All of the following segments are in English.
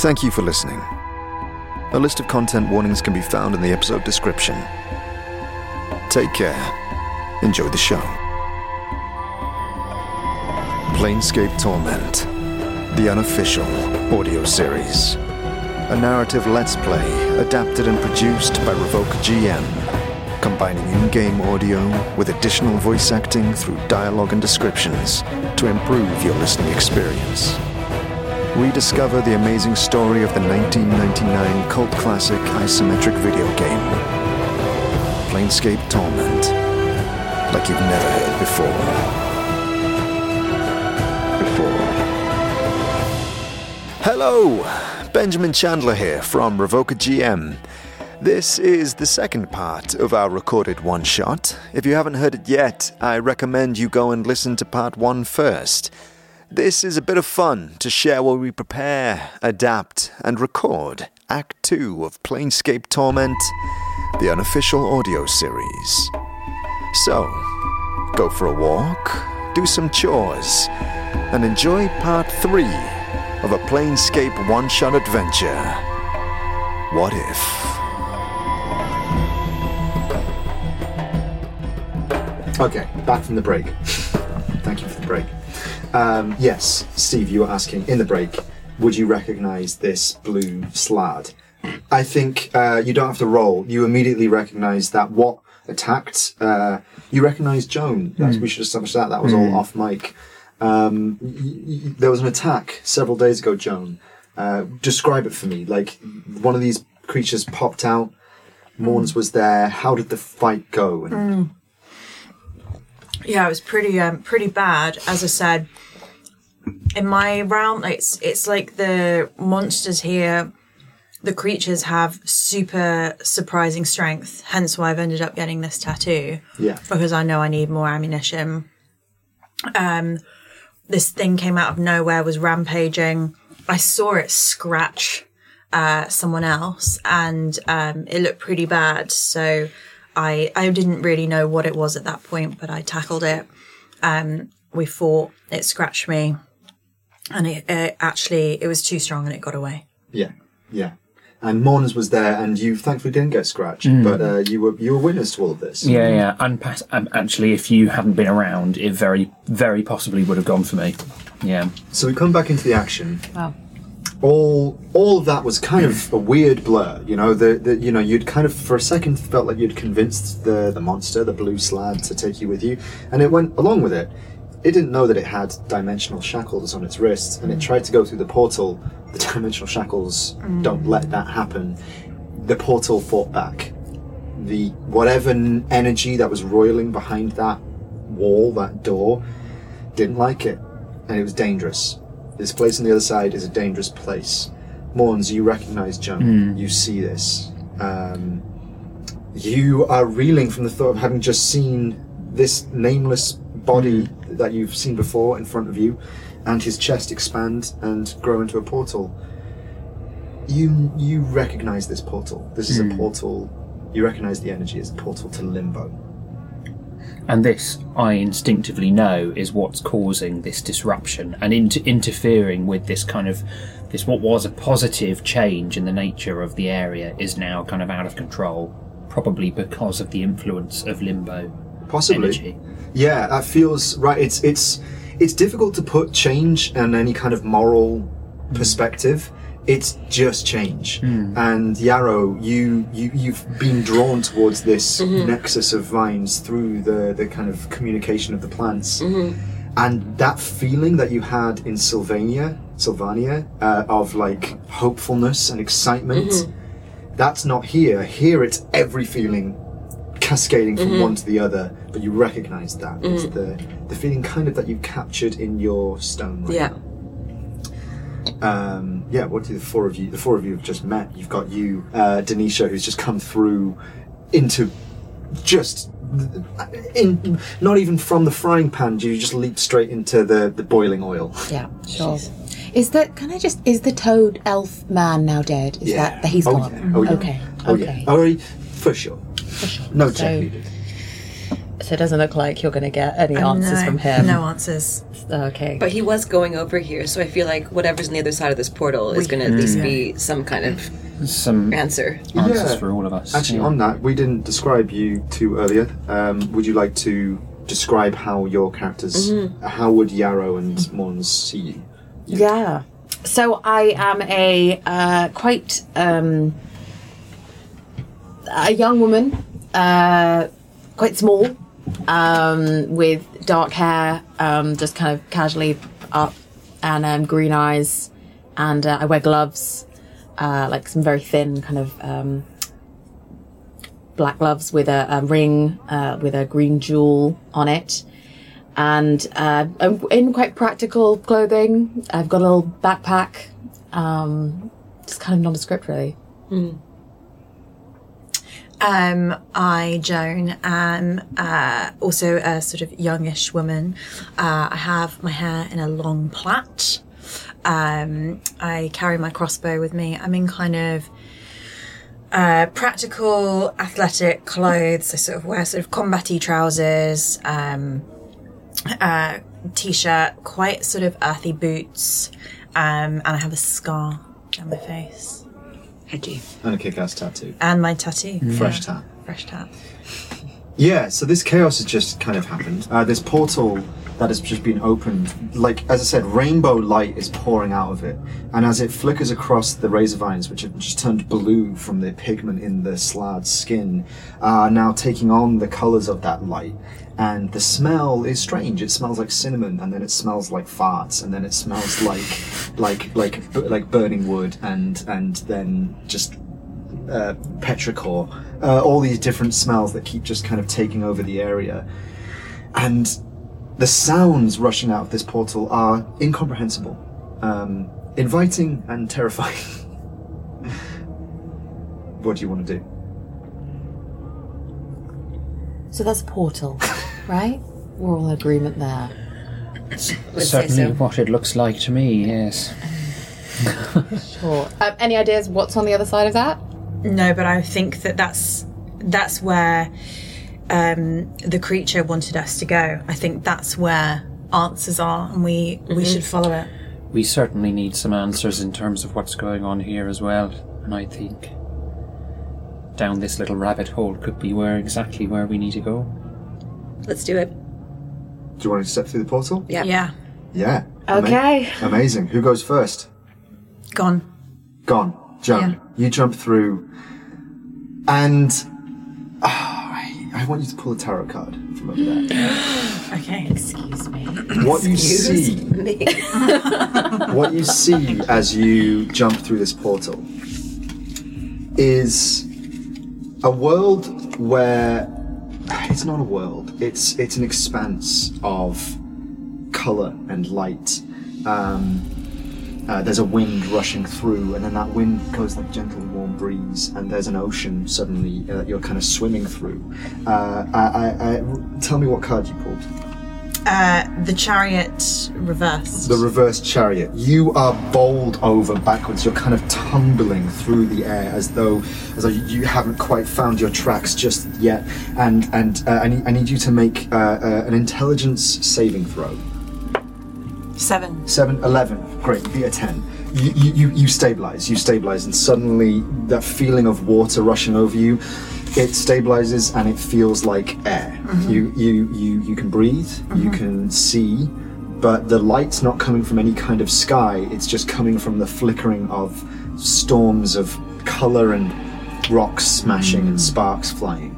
Thank you for listening. A list of content warnings can be found in the episode description. Take care. Enjoy the show. Planescape Torment, the unofficial audio series. A narrative let's play adapted and produced by Revocer GM, combining in game audio with additional voice acting through dialogue and descriptions to improve your listening experience. Rediscover the amazing story of the 1999 cult classic isometric video game, Planescape Torment, like you've never heard before. Hello, Benjamin Chandler here from Revocer GM. This is the second part of our recorded one shot. If you haven't heard it yet, I recommend you go and listen to part one first. This is a bit of fun to share while we prepare, adapt, and record Act 2 of Planescape Torment, the unofficial audio series. So, go for a walk, do some chores, and enjoy part 3 of a Planescape one shot adventure. What if? Okay, back from the break. Thank you for the break. Um, yes, Steve, you were asking in the break, would you recognise this blue slad? I think uh, you don't have to roll. You immediately recognise that what attacked. Uh, you recognise Joan. That's, We should establish that. That was all off mic. Um, y- y- there was an attack several days ago, Joan. Uh, describe it for me. Like one of these creatures popped out. Morns was there. How did the fight go? And Yeah, it was pretty um pretty bad. As I said, in my realm, it's it's like the monsters here, the creatures have super surprising strength. Hence why I've ended up getting this tattoo yeah, because I know I need more ammunition. Um, this thing came out of nowhere, was rampaging. I saw it scratch uh, someone else, and um, it looked pretty bad. So I I didn't really know what it was at that point, but I tackled it. Um, we fought. It scratched me, and it, it actually it was too strong, and it got away. yeah, yeah. And Morns was there, and you thankfully didn't get scratched, but uh, you were you were witness to all of this. Yeah, yeah. And pass- um, actually, if you hadn't been around, it very, very possibly would have gone for me. Yeah. So we come back into the action. Wow. all all of that was kind of a weird blur you know the, the you know you'd kind of for a second felt like you'd convinced the the monster the blue slad to take you with you and it went along with it it didn't know that it had dimensional shackles on its wrists and it mm. tried to go through the portal. The dimensional shackles don't mm. let that happen. The portal fought back. The whatever n- energy that was roiling behind that wall that door didn't like it and it was dangerous. This place on the other side is a dangerous place. Morns, you recognize Joan. Mm. You see this. Um, you are reeling from the thought of having just seen this nameless body that you've seen before in front of you, and his chest expand and grow into a portal. You you recognize this portal. This is a hmm. portal. You recognize the energy as a portal to limbo. And this, I instinctively know, is what's causing this disruption and inter- interfering with this kind of this what was a positive change in the nature of the area is now kind of out of control, probably because of the influence of limbo Possibly. energy. Yeah, that feels right. It's it's it's difficult to put change and any kind of moral hmm. perspective. It's just change. Hmm. And Yarrow, you you you've been drawn towards this mm-hmm. nexus of vines through the the kind of communication of the plants. Mm-hmm. And that feeling that you had in Sylvania, Sylvania, uh, of like hopefulness and excitement, mm-hmm. that's not here. Here it's every feeling cascading from one to the other, but you recognize that. It's the the feeling kind of that you've captured in your stone. Right Yeah. now. Um, yeah. What do the four of you? The four of you have just met. You've got you, uh, Denisha, who's just come through into just in not even from the frying pan. You just leap straight into the the boiling oil. Yeah, sure. Is that? Can I just? Is the toad elf man now dead? Is that that he's oh, gone? Yeah. Oh, yeah. Okay. Oh okay. yeah. Oh, for sure. For sure. No So- check needed. So it doesn't look like you're going to get any answers no, from him. No answers. Okay. But he was going over here, so I feel like whatever's on the other side of this portal is going to at least be some kind of Some answer. answers Yeah. for all of us. Actually, yeah. on that, we didn't describe you two earlier. Um, would you like to describe how your characters, how would Yarrow and Morns see you? Yeah. So I am a uh, quite um, a young woman, uh, quite small, um, with dark hair, um, just kind of casually up, and um, green eyes, and uh, I wear gloves, uh, like some very thin kind of. Um, Black gloves with a, a ring uh, with a green jewel on it, and uh, I'm in quite practical clothing. I've got a little backpack. Um, just kind of nondescript, really. Um, I, Joan, am uh, also a sort of youngish woman. Uh, I have my hair in a long plait. Um, I carry my crossbow with me. I'm in kind of uh, practical athletic clothes. I sort of wear sort of combaty trousers, um, uh, t-shirt, quite sort of earthy boots, um, and I have a scar down my face Edgy. And a kick-ass tattoo, and my tattoo. fresh Yeah. tat. Fresh tat. Yeah, so this chaos has just kind of happened. Uh, this portal that has just been opened, like as I said, rainbow light is pouring out of it, and as it flickers across the razor vines, which have just turned blue from the pigment in the slad's skin, are now taking on the colours of that light. And the smell is strange. It smells like cinnamon, and then it smells like farts, and then it smells like, like, like, bu- like burning wood, and and then just uh, petrichor, uh, all these different smells that keep just kind of taking over the area. And the sounds rushing out of this portal are incomprehensible, um, inviting and terrifying. what do you want to do? So that's a portal, right? We're all in agreement there. Would say Certainly so. what it looks like to me, yes. Sure. Um, any ideas what's on the other side of that? No, but I think that that's that's where um, the creature wanted us to go. I think that's where answers are, and we we should follow it. We certainly need some answers in terms of what's going on here as well, and I think down this little rabbit hole could be where exactly where we need to go. Let's do it. Do you want to step through the portal? Yeah. Yeah, Yeah. Ama- Okay. amazing. Who goes first? gone. Gone. Joan, Yeah. you jump through, and I, I want you to pull a tarot card from over there. Okay. Excuse me. what you see Me. what you see as you jump through this portal is a world where it's not a world it's it's an expanse of color and light um, uh, there's a wind rushing through and then that wind goes like gentle warm breeze and there's an ocean suddenly uh, that you're kind of swimming through uh, I, I, I, tell me what card you pulled Uh, the chariot reversed. the reverse chariot. You are bowled over backwards. You're kind of tumbling through the air as though as though you haven't quite found your tracks just yet. And and uh, I, need, I need you to make uh, uh, an intelligence saving throw. Seven. Seven, eleven. Great. be a ten. You, you, you, stabilize. You stabilize, and suddenly that feeling of water rushing over you, it stabilizes, and it feels like air. Mm-hmm. You, you, you, you can breathe. You mm-hmm. can see, but the light's not coming from any kind of sky. It's just coming from the flickering of storms of color and rocks smashing and mm. sparks flying.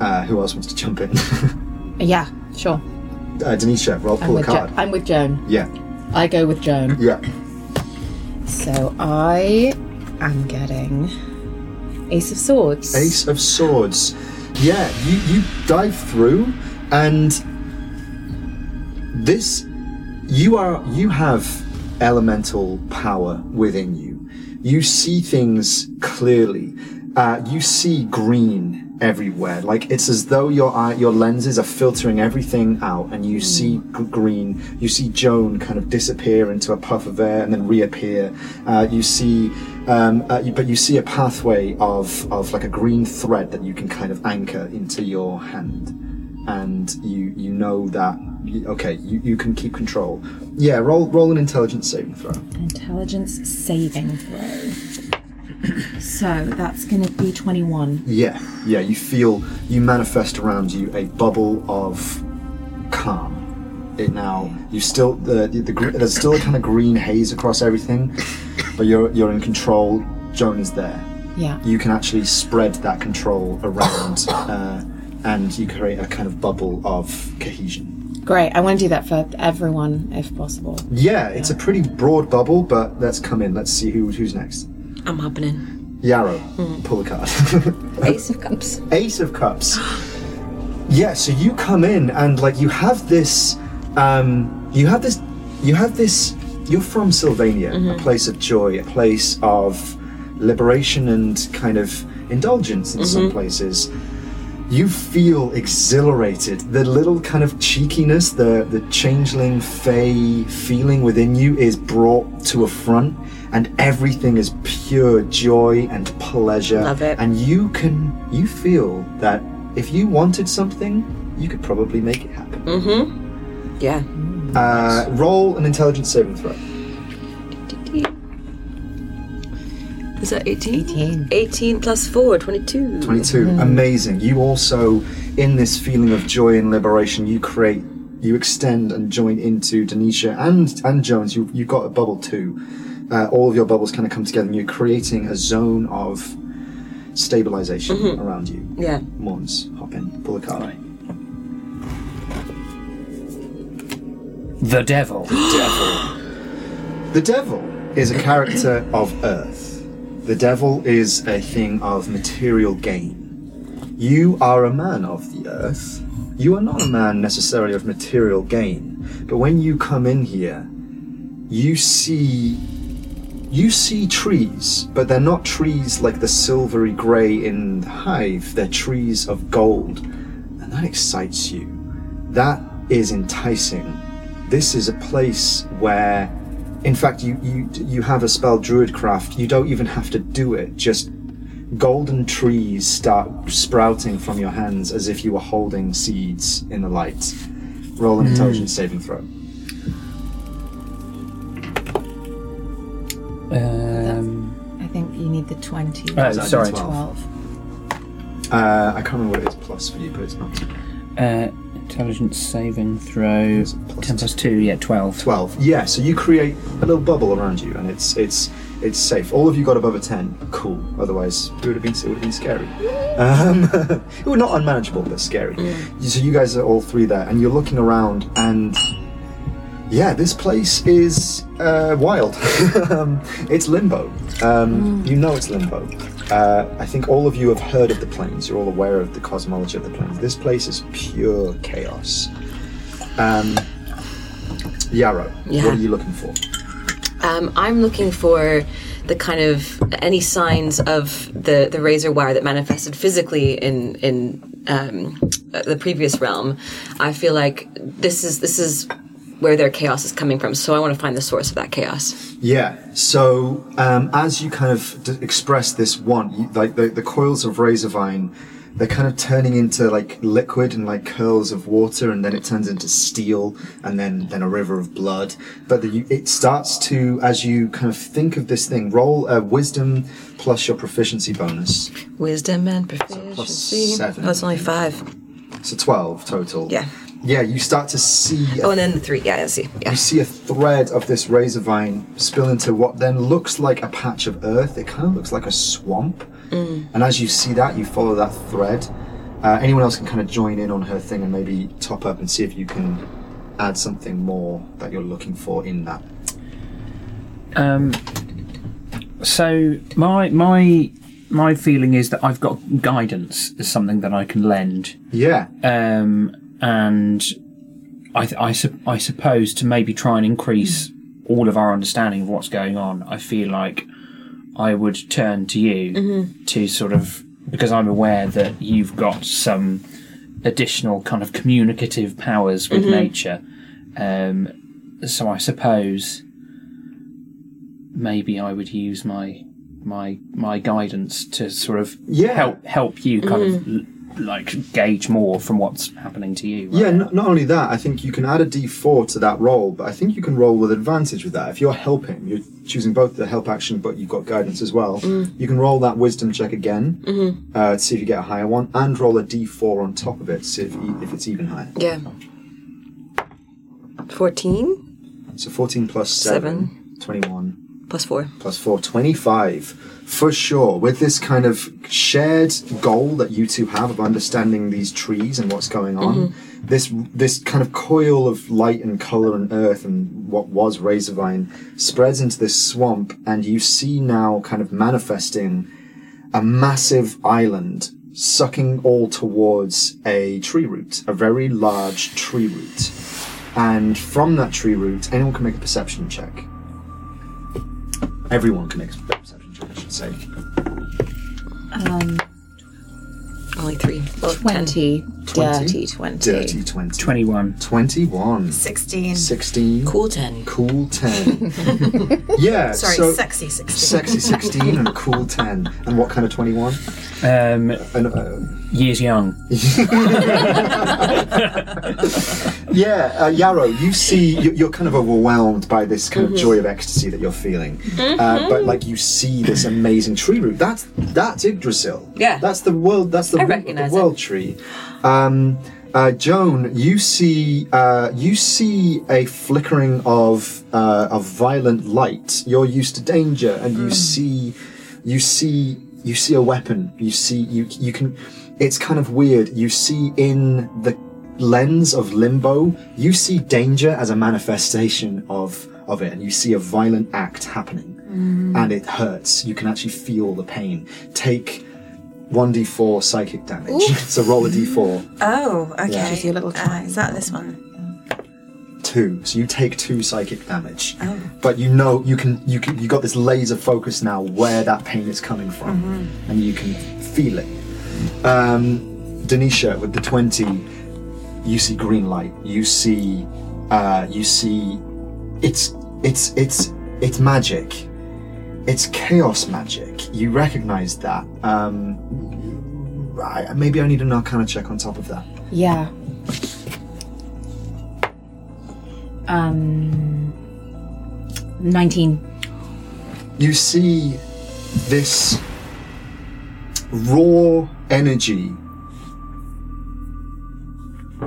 Uh, who else wants to jump in? Yeah, sure. Uh, Denisha, roll I'm pull a with, jo- card. I'm with Joan. yeah, I go with Joan. yeah. So I am getting Ace of Swords. Ace of Swords. Yeah, you, you dive through, and this you are you have elemental power within you. You see things clearly. Uh, you see green everywhere. Like it's as though your eye, your lenses are filtering everything out, and you see g- green. You see Joan kind of disappear into a puff of air and then reappear. Uh, you see, um, uh, you, but you see a pathway of of like a green thread that you can kind of anchor into your hand. and you you know that you, okay, you, you can keep control. Yeah, roll roll an intelligence saving throw. Intelligence saving throw. So that's going to be 21. Yeah, yeah, you feel you manifest around you a bubble of calm. It now you still the, the, the there's still a kind of green haze across everything, but you're you're in control. Joan is there. Yeah. You can actually spread that control around, uh, and you create a kind of bubble of cohesion. Great. I want to do that for everyone if possible. Yeah, it's a pretty broad bubble, but let's come in. Let's see who who's next. I'm happening. in. Yarrow, hmm. pull a card. Ace of Cups. Ace of Cups. Yeah, so you come in and like you have this, um, you have this, you have this. You're from Sylvania, a mm-hmm. place of joy, a place of liberation and kind of indulgence in some mm-hmm. places. You feel exhilarated. The little kind of cheekiness, the the changeling fey feeling within you is brought to a front, and everything is pure joy and pleasure. Love it. And you can you feel that if you wanted something, you could probably make it happen. Mm-hmm. Yeah. Uh, roll an intelligence saving throw. Is that 18? 18. 18 plus 4, 22. 22. Amazing. You also, in this feeling of joy and liberation, you create, you extend and join into Denisha and and Joan's. You you've got a bubble too. Uh, all of your bubbles kind of come together, and you're creating a zone of stabilization around you. Yeah. Morns, hop in, pull a card. The devil. The devil is a character of earth. The devil is a thing of material gain. You are a man of the earth. You are not a man necessarily of material gain. But when you come in here, you see you see trees, but they're not trees like the silvery grey in the hive. They're trees of gold. And that excites you. That is enticing. This is a place where in fact you, you you have a spell druidcraft. You don't even have to do it. Just golden trees start sprouting from your hands as if you were holding seeds in the light. Roll an hmm. intelligence saving throw. Um, I think you need the 20. oh, that sorry. D12? 12. Uh, I can't remember what it is plus for you, but it's not Uh, intelligence saving throw. It's plus 10 plus 2, yeah, 12. twelve. Yeah, so you create a little bubble around you, and it's it's it's safe. All of you got above a ten. Cool. Otherwise, it would have been it would have been scary. Um, it would not unmanageable, but scary. So you guys are all three there, and you're looking around, and yeah, this place is uh, wild. um, it's limbo. Um, You know it's limbo. Uh, I think all of you have heard of the planes. You're all aware of the cosmology of the planes. This place is pure chaos. Um, Yarrow, Yeah. what are you looking for? Um, I'm looking for the kind of any signs of the, the razor wire that manifested physically in in um, the previous realm. I feel like this is this is where their chaos is coming from. So I want to find the source of that chaos. Yeah. So um, as you kind of d- express this want, you, like the, the coils of razorvine, they're kind of turning into like liquid and like curls of water, and then it turns into steel, and then then a river of blood. But the, it starts to, as you kind of think of this thing, roll a wisdom plus your proficiency bonus, Wisdom and proficiency. seven. Oh, it's only five. so twelve total. Yeah. Yeah. You start to see. Oh, and then the three. Yeah, I see. Yeah. you see a thread of this razor vine spill into what then looks like a patch of earth. It kind of looks like a swamp. And as you see that, you follow that thread. Uh, anyone else can kind of join in on her thing and maybe top up and see if you can add something more that you're looking for in that. Um, so my my my feeling is that I've got guidance as something that I can lend, Yeah. um, and I th- I, sup- I suppose to maybe try and increase all of our understanding of what's going on. I feel like I would turn to you mm-hmm. to sort of because I'm aware that you've got some additional kind of communicative powers with mm-hmm. nature. Um, so I suppose maybe I would use my my my guidance to sort of Yeah. help help you kind of mm-hmm. l- like gauge more from what's happening to you. right? Yeah, not, not only that, I think you can add a d4 to that roll, but I think you can roll with advantage with that. If you're helping, you're choosing both the help action, but you've got guidance as well. You can roll that wisdom check again uh, to see if you get a higher one, and roll a d4 on top of it to see if, you, if it's even higher. Yeah. 14 So 14 plus 7, 21. Plus 4. plus 4 25 for sure with this kind of shared goal that you two have of understanding these trees and what's going on mm-hmm. this this kind of coil of light and color and earth and what was razorvine spreads into this swamp and you see now kind of manifesting a massive island sucking all towards a tree root a very large tree root. And from that tree root anyone can make a perception check Everyone can make a perception check, I should say. Um, Only 3. Well, 10. 20, 20? dirty 20. Dirty 20. 21. 21. 16. 16. Cool 10. Cool 10. yeah, Sorry, so. sexy 16. Sexy 16 and cool 10. And what kind of 21? Um, And, uh, years young. yeah, uh, Yarrow, you see, you- you're kind of overwhelmed by this kind of joy of ecstasy that you're feeling. Uh, but like you see this amazing tree root. That's that's Yggdrasil. Yeah. That's the world. That's the I root of recognise the it. world tree. Um, uh, Joan, you see, uh, you see a flickering of uh, of violent light. You're used to danger, and you see, you see, you see a weapon. You see, you you can. It's kind of weird. You see in the lens of limbo, you see danger as a manifestation of of it, and you see a violent act happening, and it hurts. You can actually feel the pain. Take. 1d4 psychic damage. so roll a d4. Oh, okay. Yeah. Just your little Uh, is that this one? two so you take two psychic damage Oh. but you know you can you can you got this laser focus now where that pain is coming from Mm-hmm. and you can feel it um denisha with the 20 you see green light you see uh you see it's it's it's it's magic it's chaos magic you recognize that um I, maybe i need an arcana check on top of that Yeah. Um, 19. you see this raw energy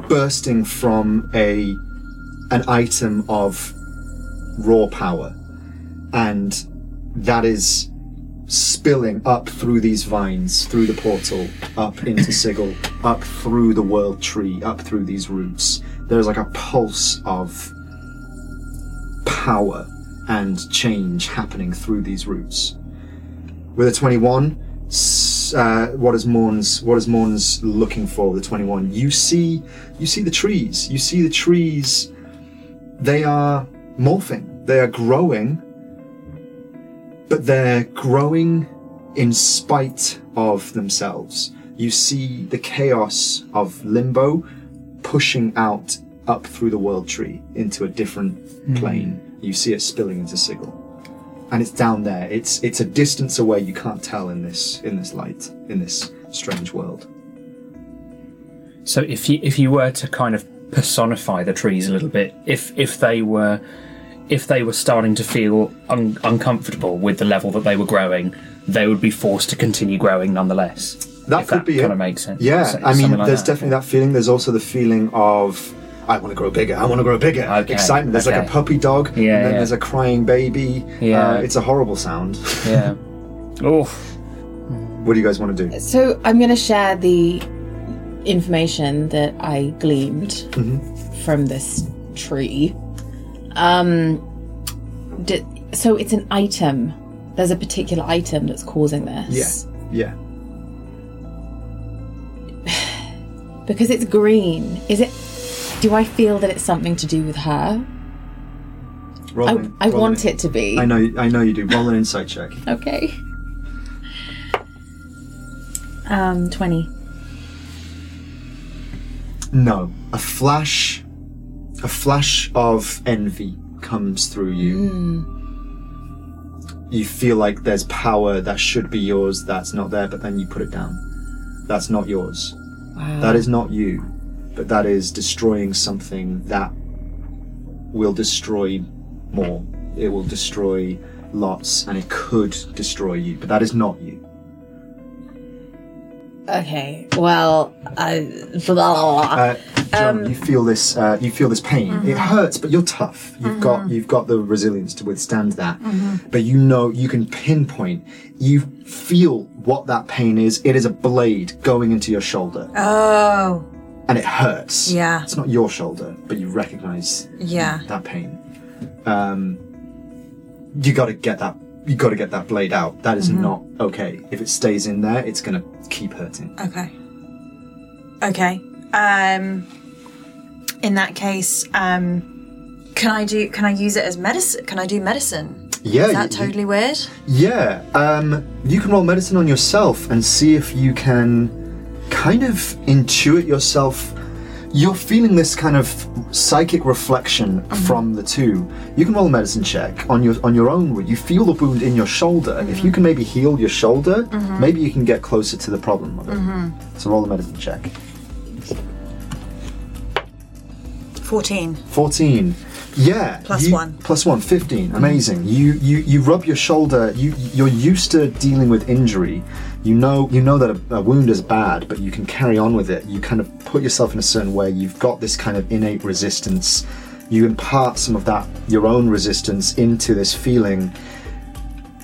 bursting from a an item of raw power and that is spilling up through these vines through the portal up into sigil up through the world tree up through these roots there's like a pulse of power and change happening through these roots. With a 21, uh, what is Morn's what is Morn's looking for? The 21. You see, you see the trees. You see the trees. They are morphing. They are growing, but they're growing in spite of themselves. You see the chaos of limbo pushing out up through the world tree into a different hmm. plane. You see it spilling into Sigil. And it's down there. It's it's a distance away you can't tell in this in this light, in this strange world. So if you if you were to kind of personify the trees a little bit, if if they were if they were starting to feel un- uncomfortable with the level that they were growing, they would be forced to continue growing nonetheless. That if could that be kind it. of makes sense. Yeah, So- I mean, like there's that. definitely that feeling. There's also the feeling of I want to grow bigger. I want to grow bigger. Okay, Excitement. There's like a puppy dog, Yeah, and then yeah. there's a crying baby. Yeah. Uh, it's a horrible sound. Yeah. Oh, what do you guys want to do? So I'm going to share the information that I gleaned from this tree. Um, d- so it's an item. There's a particular item that's causing this. Yeah, yeah. Because it's green. Is it? Do I feel that it's something to do with her? Roll I, an- I want an- it to be. I know, I know you do. Roll an insight check. Okay. Um, twenty. No, a flash, a flash of envy comes through you. You feel like there's power that should be yours that's not there, but then you put it down. That's not yours. That is not you, but that is destroying something that will destroy more. It will destroy lots, and it could destroy you, but that is not you. Okay. Well, I. Uh, Joan, you feel this. Uh, you feel this pain. It hurts, but you're tough. You've got you've got the resilience to withstand that. But you know you can pinpoint. You feel what that pain is. It is a blade going into your shoulder, Oh, and it hurts. Yeah. it's not your shoulder, but you recognize yeah. that pain. Um, you got to get that. You got to get that blade out. That is not okay. If it stays in there, it's gonna keep hurting. Okay. Okay. Um in that case, um can I do can I use it as medicine? Can I do medicine? Yeah, Is that you- totally weird? Yeah, um, you can roll medicine on yourself and see if you can kind of intuit yourself. You're feeling this kind of psychic reflection mm-hmm. from the two. You can roll a medicine check on your on your own wound. You feel the wound in your shoulder. If you mm-hmm. can maybe heal your shoulder, mm-hmm. maybe you can get closer to the problem of it. So roll a medicine check. 14. 14 yeah Plus you- one. plus one 15 amazing you you you rub your shoulder you you're used to dealing with injury you know you know that a, a wound is bad but you can carry on with it. You kind of put yourself in a certain way. You've got this kind of innate resistance. You impart some of that your own resistance into this feeling.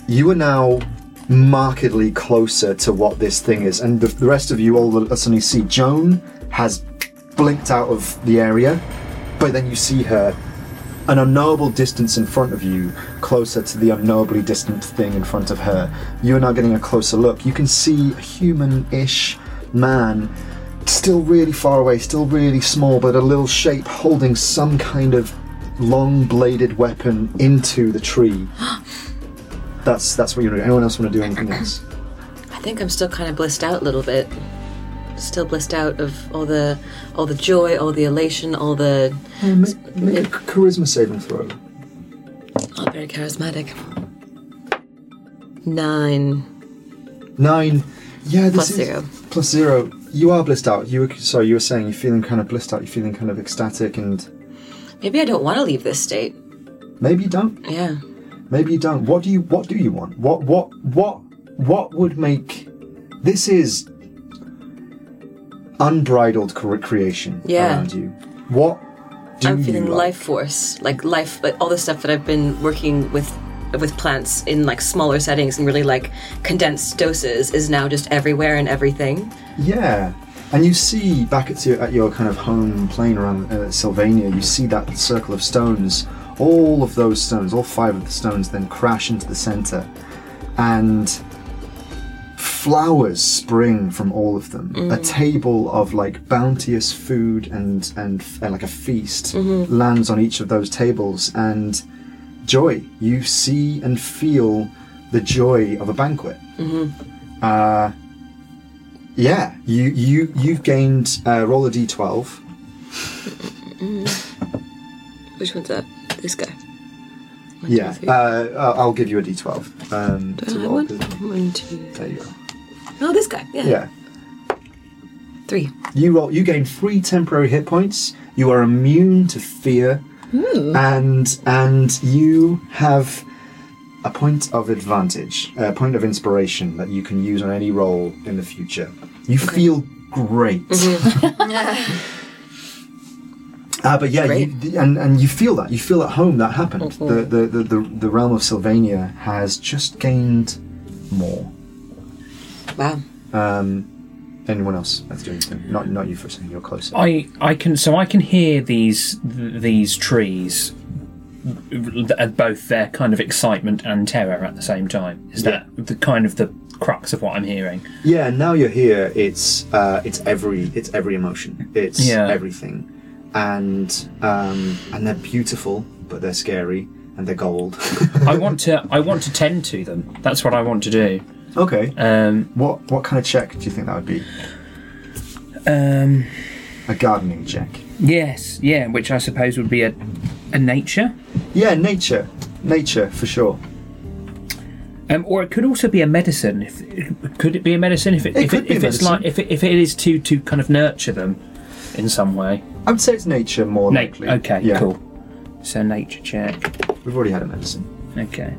You are now markedly closer to what this thing is. And the, the rest of you all of a sudden you see joan has blinked out of the area but then you see her an unknowable distance in front of you, closer to the unknowably distant thing in front of her. You are now getting a closer look. You can see a human ish man, still really far away, still really small, but a little shape holding some kind of long bladed weapon into the tree. That's that's what you're doing. Anyone else want to do anything else? I think I'm still kind of blissed out a little bit. Still blissed out of all the all the joy, all the elation, all the make, make a charisma saving throw. all very charismatic. Nine. Nine. Yeah, this Plus is zero. plus zero. You are blissed out. You were sorry. You were saying you're feeling kind of blissed out. You're feeling kind of ecstatic, and Maybe I don't want to leave this state. maybe you don't. Yeah. Maybe you don't. What do you What do you want? What What What What would make this is unbridled cre- creation Yeah. around you. What do I'm you feeling like? life force, like life, like all the stuff that I've been working with with plants in like smaller settings and really like condensed doses is now just everywhere and everything. Yeah. And you see back at your, at your kind of home plane around uh, Sylvania, you see that circle of stones. All of those stones, all five of the stones, then crash into the center, and flowers spring from all of them. A table of like bounteous food and and, and like a feast lands on each of those tables, and joy. You see and feel the joy of a banquet. Uh, yeah, you you you've gained uh, roll a d12. Which one's that? This guy. One, Yeah, two, uh, I'll give you a d12 um, Do to I roll. want 'cause- one, two. There you go. Oh, this guy. Yeah. Yeah, Three. you roll. You gain three temporary hit points. You are immune to fear, and and you have a point of advantage, a point of inspiration that you can use on any roll in the future. You feel great. Uh, but yeah, you, and and you feel that you feel at home that happened. The, the, the the the realm of Sylvania has just gained more. Wow. Um, anyone else has to do anything? Not not you for a second. You're closer. I I can so I can hear these th- these trees, uh, both their kind of excitement and terror at the same time. Is that the kind of the crux of what I'm hearing? Yeah, and now you're here. It's uh, it's every it's every emotion. It's Yeah. everything, and um, and they're beautiful, but they're scary, and they're gold. I want to I want to tend to them. That's what I want to do. Okay. Um, what what kind of check do you think that would be? um, A gardening check. yes, yeah, which I suppose would be a a nature. Yeah, nature, nature for sure. Um, or it could also be a medicine. If could it be a medicine if it, It if, it, if it's like if it, if it is to to kind of nurture them in some way? I would say it's nature more Na- likely. okay, Yeah. cool. So nature check. We've already had a medicine. Okay.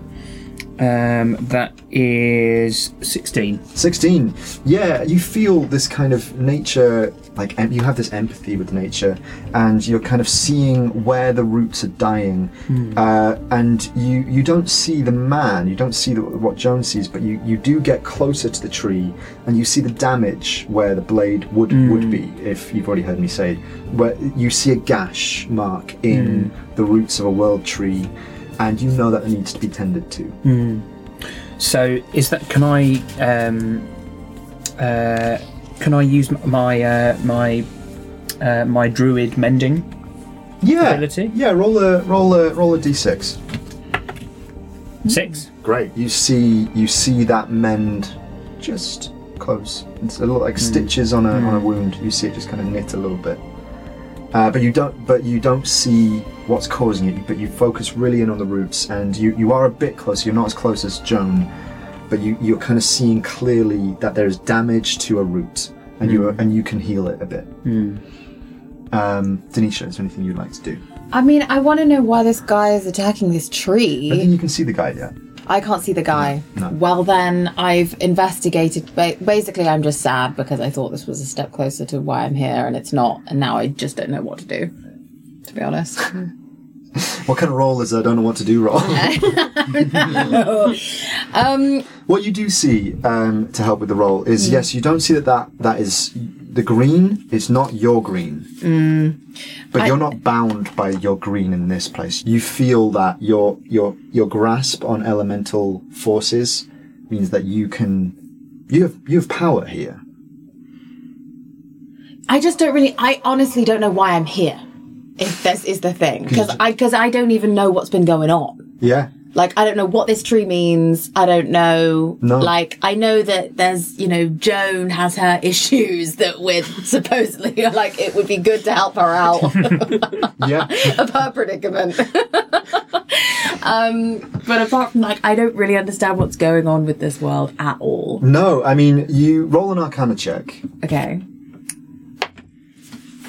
Um, that is sixteen. 16 yeah you feel this kind of nature like em- you have this empathy with nature and you're kind of seeing where the roots are dying. Uh, and you you don't see the man you don't see the, what joan sees but you you do get closer to the tree and you see the damage where the blade would would be if you've already heard me say. Where you see a gash mark in the roots of a world tree and you know that it needs to be tended to So is that? Can I? Um, uh, can I use my uh, my uh, my druid mending? yeah Ability? yeah roll a roll a roll a d6 Six. Great. You see, you see that mend just close. It's a little like stitches on a on a wound. You see it just kind of knit a little bit. Uh, but you don't. But you don't see what's causing it. But you focus really in on the roots, and you you are a bit closer. You're not as close as Joan, but you you're kind of seeing clearly that there is damage to a root, and you are and you can heal it a bit. Um, Denisha, is there anything you'd like to do? I mean, I want to know why this guy is attacking this tree I think you can see the guy yet. I can't see the guy. No. Well, then I've investigated. Basically, I'm just sad because I thought this was a step closer to why I'm here, and it's not. And now I just don't know what to do. To be honest. What kind of role is I don't know what to do roll? um. What you do see um, to help with the role is yes, you don't see that that, that is the green is not your green, mm. but you're not bound by your green in this place. You feel that your your your grasp on elemental forces means that you can you have you have power here. I just don't really. I honestly don't know why I'm here. If this is the thing, because I because I don't even know what's been going on. Yeah, Like I don't know what this tree means. I don't know. No. Like I know that there's you know Joan has her issues that with supposedly like it would be good to help her out yeah. of her predicament. um, but apart from like I don't really understand what's going on with this world at all. no, I mean you roll an Arcana check. Okay.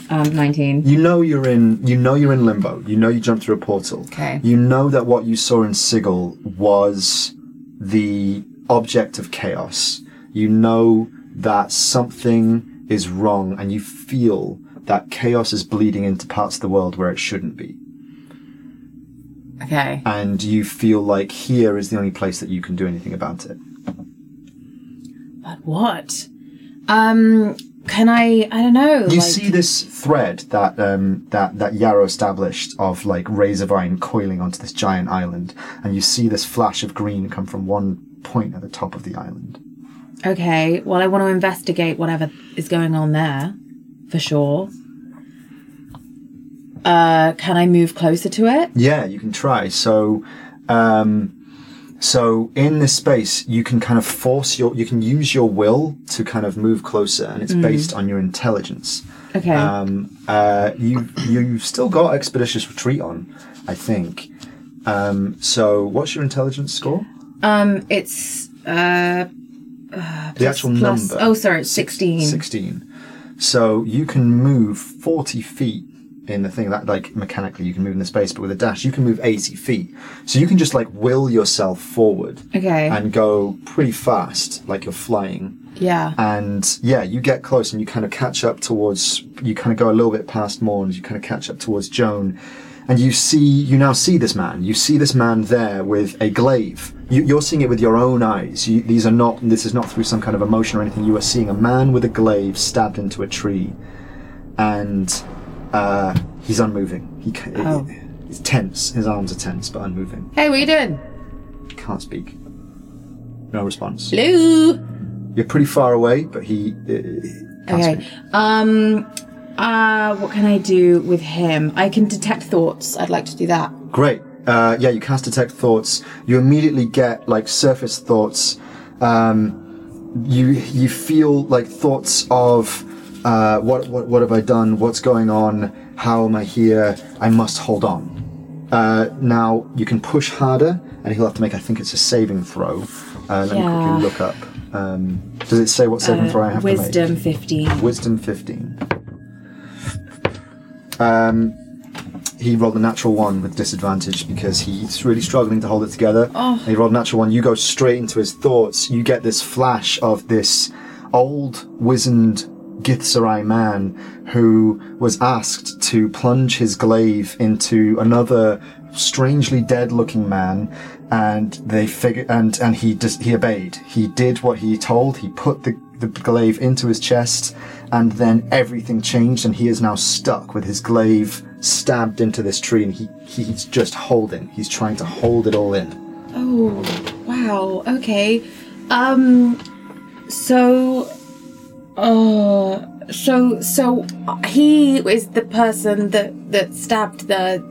Um, nineteen. You know you're in. You know you're in limbo. You know you jumped through a portal. Okay. You know that what you saw in Sigil was the object of chaos. You know that something is wrong, and you feel that chaos is bleeding into parts of the world where it shouldn't be. Okay. And you feel like here is the only place that you can do anything about it. But what? Um, can I? I don't know. You like- see this thread that um, that that Yarrow established of like razor vine coiling onto this giant island, and you see this flash of green come from one point at the top of the island. Okay, well, I want to investigate whatever is going on there, for sure. Uh, can I move closer to it? Yeah, you can try. So, um, so in this space, you can kind of force your, you can use your will to kind of move closer, and it's based on your intelligence. Okay. Um, uh, you you've still got expeditious retreat on, I think. Um, so what's your intelligence score? Um, it's uh, the actual plus- number. oh, sorry, it's 16. 16. So you can move 40 feet in the thing that, like, mechanically you can move in the space, but with a dash, you can move 80 feet. So you can just, like, will yourself forward Okay. and go pretty fast, like you're flying. yeah. And yeah, you get close and you kind of catch up towards, you kind of go a little bit past Morn, you kind of catch up towards Joan. And you see, you now see this man. You see this man there with a glaive. You, you're seeing it with your own eyes. You, these are not, this is not through some kind of emotion or anything. You are seeing a man with a glaive stabbed into a tree. And, uh, he's unmoving. He, ca- Oh. he's tense. His arms are tense, but unmoving. hey, what are you doing? Can't speak. No response. Hello. You're pretty far away, but he, uh, can't Okay. speak. Um, uh, what can I do with him? I can detect thoughts. I'd like to do that. Great. Uh, yeah, you cast detect thoughts. You immediately get like surface thoughts. Um, you you feel like thoughts of uh, what what what have I done? What's going on? How am I here? I must hold on. Uh, now you can push harder, and he'll have to make. I think it's a saving throw. Uh, let me quickly look up. Um, does it say what saving throw I have to make? Wisdom 15. Wisdom 15. Um, he rolled a natural one with disadvantage because he's really struggling to hold it together. Oh. He rolled a natural one. You go straight into his thoughts. You get this flash of this old, wizened Githzerai man who was asked to plunge his glaive into another strangely dead-looking man, and they figured, and and he just he obeyed. He did what he told. He put the the glaive into his chest, and then everything changed, and he is now stuck with his glaive stabbed into this tree, and he he's just holding. He's trying to hold it all in. Oh, wow. Okay. Um, so, uh, so, so he is the person that, that stabbed the,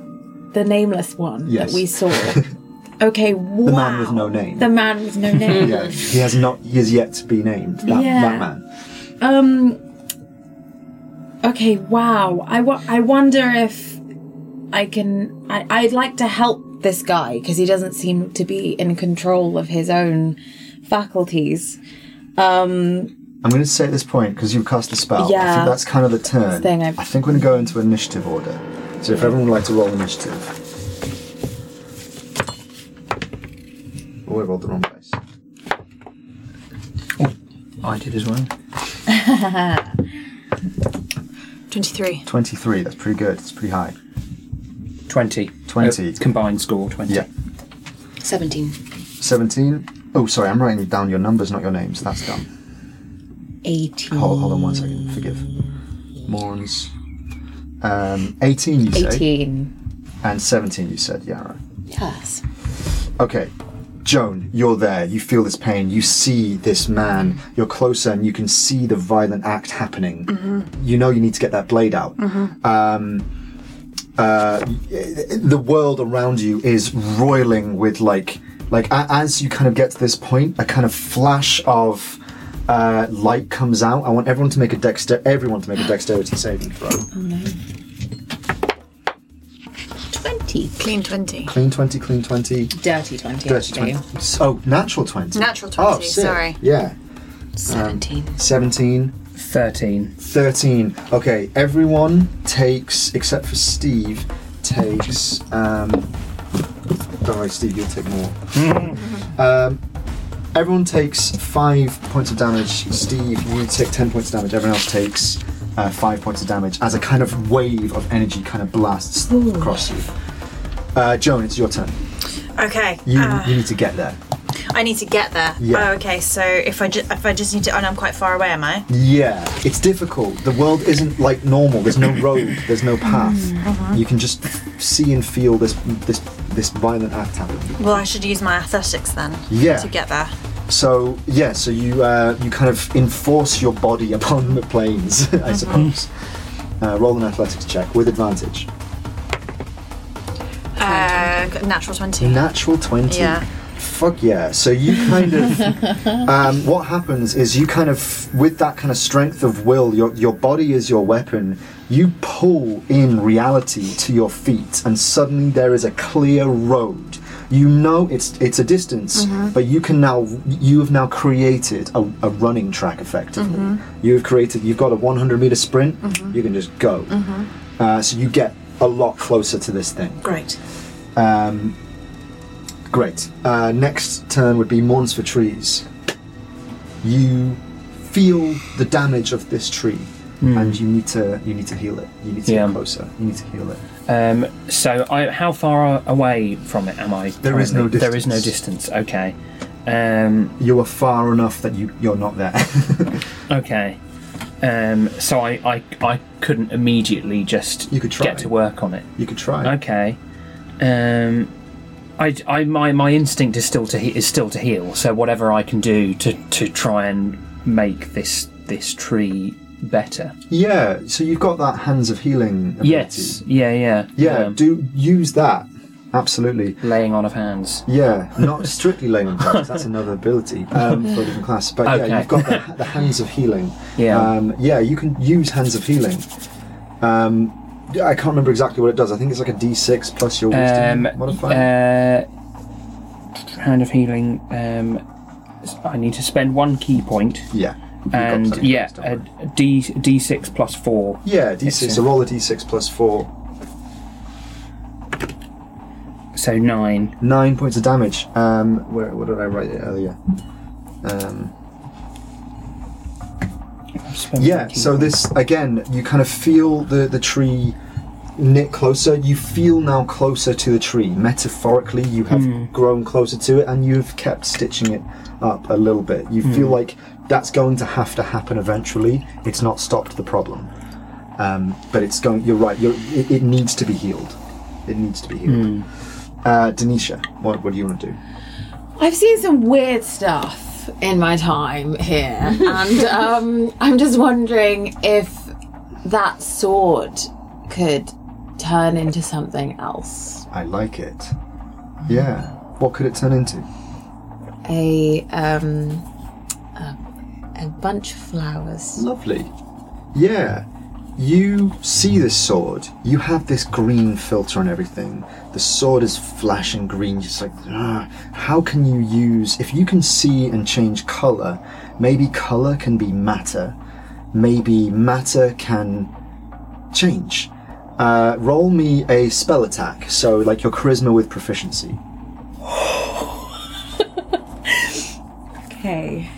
the nameless one Yes. that we saw. Okay, wow. The man with no name. The man with no name. Yeah, he has not. He has yet to be named. That, Yeah. that man. Um. Okay. Wow. I wa- I wonder if I can. I I'd like to help this guy because he doesn't seem to be in control of his own faculties. Um. I'm going to say at this point because you've cast a spell. Yeah. I think that's kind of the turn. Thing I've- I think we're going to go into initiative order. So if everyone would like to roll initiative. Oh, I rolled the wrong dice. Oh, I did as well. 23. 23. That's pretty good. It's pretty high. 20. 20. Uh, combined score, 20. Yeah. 17. 17. Oh, sorry. I'm writing down your numbers, not your names. That's dumb. 18. Hold, hold on one second. Forgive. Morns. Um, 18, you say? 18. And 17, you said. Yeah, right. Yes. Okay. Joan, you're there. You feel this pain. You see this man. You're closer and you can see the violent act happening. Mm-hmm. You know you need to get that blade out. Mm-hmm. Um, uh, the world around you is roiling with like like as you kind of get to this point a kind of flash of uh, light comes out. I want everyone to make a dexter. Everyone to make a dexterity saving throw. Twenty. Clean 20. Clean twenty. Clean twenty. Dirty twenty. Dirty actually. 20. Oh, natural 20. Natural Oh, 20, sick. sorry. Yeah. 17. 17, 13. 13. Okay, everyone takes, except for Steve, takes. Um, don't worry, Steve, you'll take more. um, everyone takes five points of damage. Steve, you take 10 points of damage. Everyone else takes uh, five points of damage as a kind of wave of energy kind of blasts across you. Uh, Joan, it's your turn. Okay. You, uh, you need to get there. I need to get there. Yeah. Oh, okay. So if I ju- if I just need to, and I'm quite far away, am I? Yeah, it's difficult. The world isn't like normal. There's no road. There's no path. You can just see and feel this this this violent act happen. Well, I should use my athletics then. Yeah. To get there. So yeah, so you uh, you kind of enforce your body upon the planes, I suppose. Uh, roll an athletics check with advantage. Uh, natural 20. Natural twenty. Yeah. Fuck yeah. So you kind of um, what happens is you kind of with that kind of strength of will, your your body is your weapon. You pull in reality to your feet, and suddenly there is a clear road. You know it's it's a distance, but you can now you have now created a, a running track effectively. You have created you've got a 100 meter sprint. You can just go. Uh, so you get a lot closer to this thing. Great. Um, great. Uh, next turn would be Morns for Trees. You feel the damage of this tree, and you need to you need to heal it. You need to Yeah. get closer. You need to heal it. Um, so, I, how far away from it am I? There is no currently? There is no distance. distance. Okay. Um, You are far enough that you you're not there. okay. Um, so I, I, I couldn't immediately just You could try. get to work on it. you could try. Okay. Um, I, I, my, my instinct is still to he- is still to heal. So whatever I can do to, to try and make this this tree better. Yeah. So you've got that hands of healing. Ability. Yes. Yeah. Yeah. Yeah. Um, do use that. Absolutely. laying on of hands. Yeah, not strictly laying on of hands. That's another ability um, for a different class. But Okay. yeah, you've got the, the hands of healing. Yeah. Um, yeah, you can use hands of healing. Um, I can't remember exactly what it does. I think it's like a D6 plus your wisdom Um, modifier. uh, hand of healing. Um, I need to spend one ki point, yeah. You've got and yeah, points, don't a worry. a D D six plus four. yeah, D6. So roll a D6 plus four. So nine. Nine points of damage. Um, where, what did I write it earlier? Um, yeah. So point. this again, you kind of feel the the tree knit closer. You feel now closer to the tree. Metaphorically, you have grown closer to it, and you've kept stitching it up a little bit. You feel like that's going to have to happen eventually. It's not stopped the problem, um, but it's going. You're right. You're, it, it needs to be healed. It needs to be healed. Uh, Denisha, what, what do you want to do? I've seen some weird stuff in my time here, and um, I'm just wondering if that sword could turn into something else. I like it. Yeah. What could it turn into? A um, a, a bunch of flowers. Lovely. Yeah. You see this sword. You have this green filter on everything. The sword is flashing green. Just like, ah, how can you use? If you can see and change color, maybe color can be matter. Maybe matter can change. Uh, roll me a spell attack. So, like your charisma with proficiency. Okay.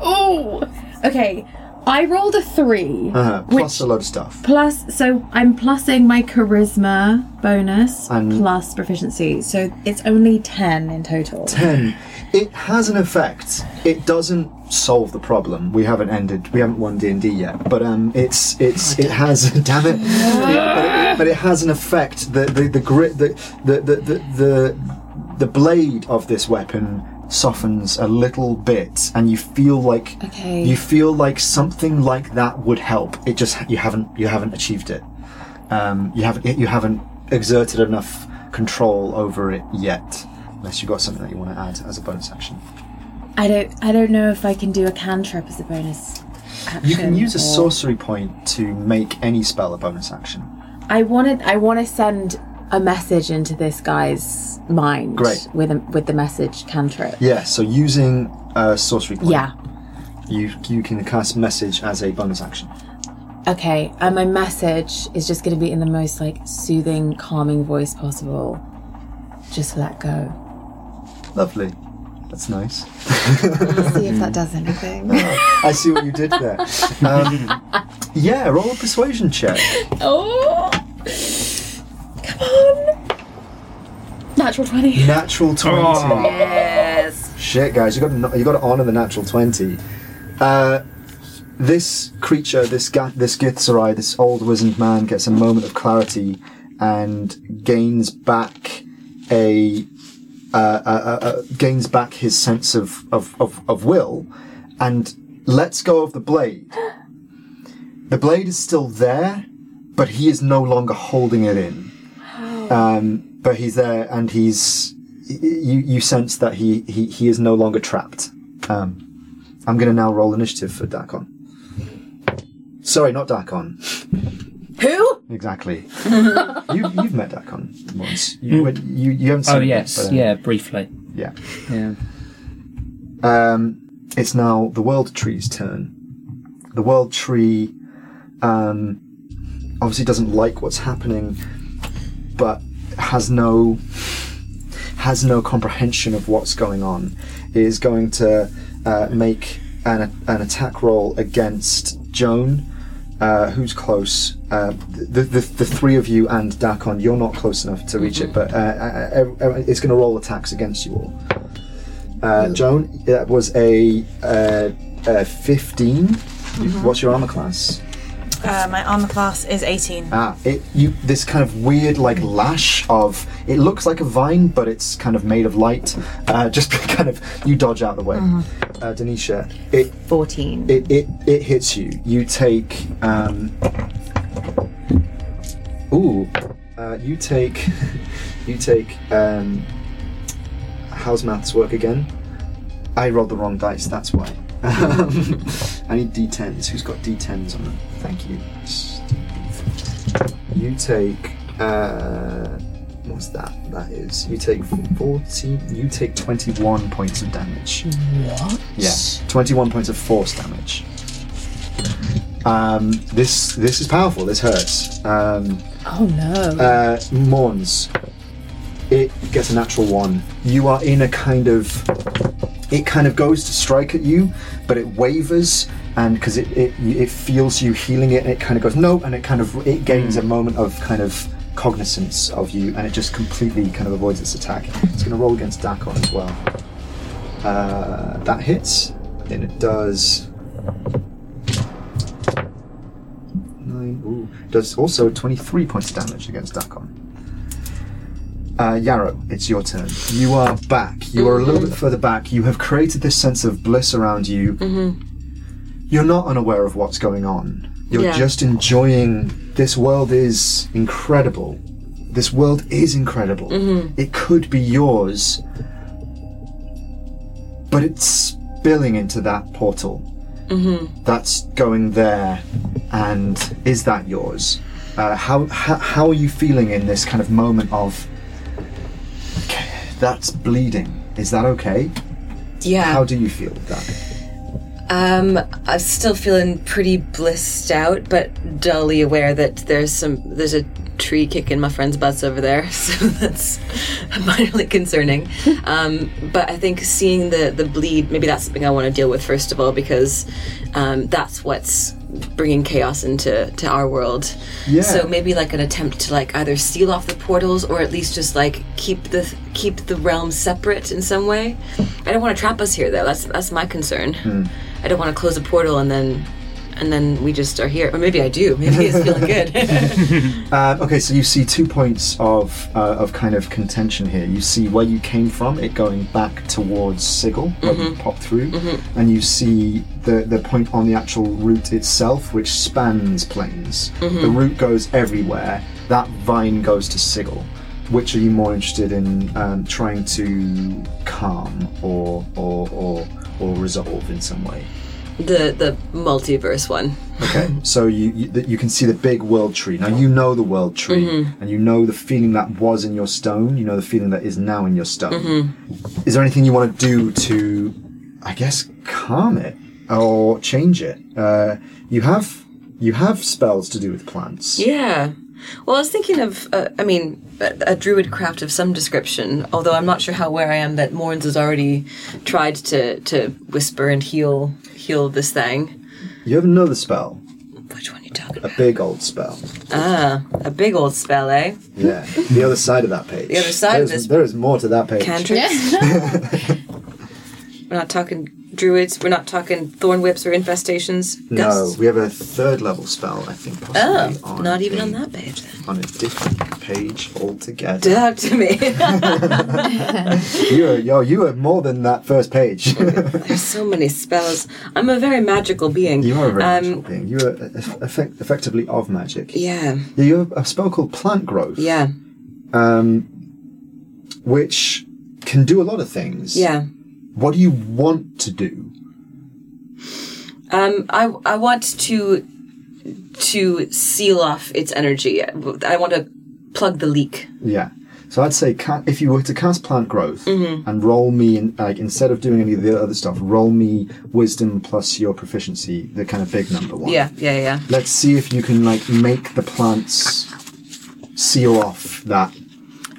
Oh, okay. I rolled a three. Uh, plus Which- a load of stuff. Plus, so I'm plussing my charisma bonus And- plus proficiency, so it's only ten in total. 10 it has an effect it doesn't solve the problem we haven't ended we haven't won d&d yet but um it's it's it has damn it, but, it but it has an effect the the, the grit the the, the the the the blade of this weapon softens a little bit and you feel like Okay. you feel like something like that would help it just you haven't you haven't achieved it um, you haven't you haven't exerted enough control over it yet unless you've got something that you want to add as a bonus action I don't, I don't know if I can do a cantrip as a bonus. Action you can use a sorcery point to make any spell a bonus action I wanted, I want to send a message into this guy's mind. Great. With a, with the message cantrip. yeah so using a sorcery point Yeah. you you can cast message as a bonus action Okay, and my message is just going to be in the most like soothing, calming voice possible. Just let go. lovely that's nice Let's see if that does anything. I see what you did there um, yeah roll a persuasion check oh, come on! Natural twenty. natural 20 Yes. Shit, guys, you got to, you got to honor the natural twenty. Uh, this creature, this ga- this Githzerai, this old wizened man, gets a moment of clarity and gains back a uh, uh, uh, uh, gains back his sense of, of, of, of will and lets go of the blade. The blade is still there, but he is no longer holding it in. Um, but he's there, and he's you. You sense that he he, he is no longer trapped. Um, I'm going to now roll initiative for Dak'kon. Sorry, not Dak'kon. Who? Exactly. you, you've met Dak'kon once. You, went- you, you haven't seen Oh him, yes, but, um, yeah, briefly. yeah. Yeah. Um, it's now the world tree's turn. The world tree um, obviously doesn't like what's happening, but has no has no comprehension of what's going on. Is going to uh, make an, an attack roll against Joan, uh, who's close. Uh, the, the, the three of you and Dak'kon, you're not close enough to reach it, but uh, uh, uh, it's going to roll attacks against you all. Uh, Joan, that was a, uh, a 15. What's your armor class? Uh, my armor class is 18. Ah, it you this kind of weird like lash of it looks like a vine, but it's kind of made of light. Uh, just kind of you dodge out of the way. Uh, Denisha, it Fourteen. it, it it hits you. You take um. Ooh, uh, you take you take um. How's maths work again? I rolled the wrong dice. That's why. I need d10s. Who's got d10s on them? Thank you. Steve. You take. Uh, what's that? That is. You take 14. You take 21 points of damage. What? Yeah, 21 points of force damage. Um, this this is powerful. This hurts. Um, Oh no. uh, Morns. It gets a natural one. You are in a kind of. It kind of goes to strike at you, but it wavers, and because it, it it feels you healing it, and it kind of goes no, and it kind of it gains a moment of kind of cognizance of you, and it just completely kind of avoids its attack. It's going to roll against Dak'kon as well. Uh, that hits, and it does. Nine. Ooh, does also 23 points of damage against Dak'kon. Uh, Yarrow, it's your turn. You are back. You are a little bit further back. You have created this sense of bliss around you. You're not unaware of what's going on. You're Yeah. just enjoying. This world is incredible. This world is incredible. It could be yours, but it's spilling into that portal. That's going there, and is that yours? Uh, how, how how are you feeling in this kind of moment of? That's bleeding. Is that okay? Yeah. How do you feel with that? Um, I'm still feeling pretty blissed out, but dully aware that there's some there's a tree kicking my friend's butts over there, so that's minorly concerning. Um, but I think seeing the the bleed, maybe that's something I want to deal with first of all because um, that's what's bringing chaos into to our world. Yeah. So maybe like an attempt to like either seal off the portals or at least just like keep the keep the realm separate in some way. I don't want to trap us here though. That's that's my concern. Hmm. I don't want to close a portal and then and then we just are here. Or maybe I do. Maybe it's feeling good. Um, okay, so you see two points of uh, of kind of contention here. You see where you came from, it going back towards Sigil, where you popped through, and you see the the point on the actual root itself, which spans planes. The root goes everywhere. That vine goes to Sigil. Which are you more interested in um, trying to calm or or or or resolve in some way? The the multiverse one. Okay, so you you, you can see the big world tree. Now you know the world tree, and you know the feeling that was in your stone. You know the feeling that is now in your stone. Is there anything you want to do to, I guess, calm it or change it? Uh, you have you have spells to do with plants. Yeah. Well, I was thinking of, uh, I mean, a, a druid craft of some description. Although I'm not sure how aware I am that Morns has already tried to to whisper and heal heal this thing. You have another spell, Which one are you talking a about? big old spell. Ah, a big old spell, eh? Yeah, the other side of that page. The other side of There's- this- There is more to that page. Cantrips. We're not talking druids. We're not talking thorn whips or infestations. No, Gusts? we have a third level spell. I think possibly. Oh, on not even a- on that page then. on a different page altogether. Talk to me. You are, yo, you are more than that first page. There's so many spells. I'm a very magical being. you are a very um, magical being. You are effect, effectively of magic. Yeah, Yeah, you have a spell called Plant Growth. yeah, Um, which can do a lot of things. yeah. What do you want to do? Um, I I want to to seal off its energy. I want to plug the leak. Yeah. So I'd say if you were to cast Plant Growth Mm-hmm. and roll me, in, like instead of doing any of the other stuff, roll me Wisdom plus your proficiency, the kind of big number one. Yeah, yeah, yeah. Let's see if you can like make the plants seal off that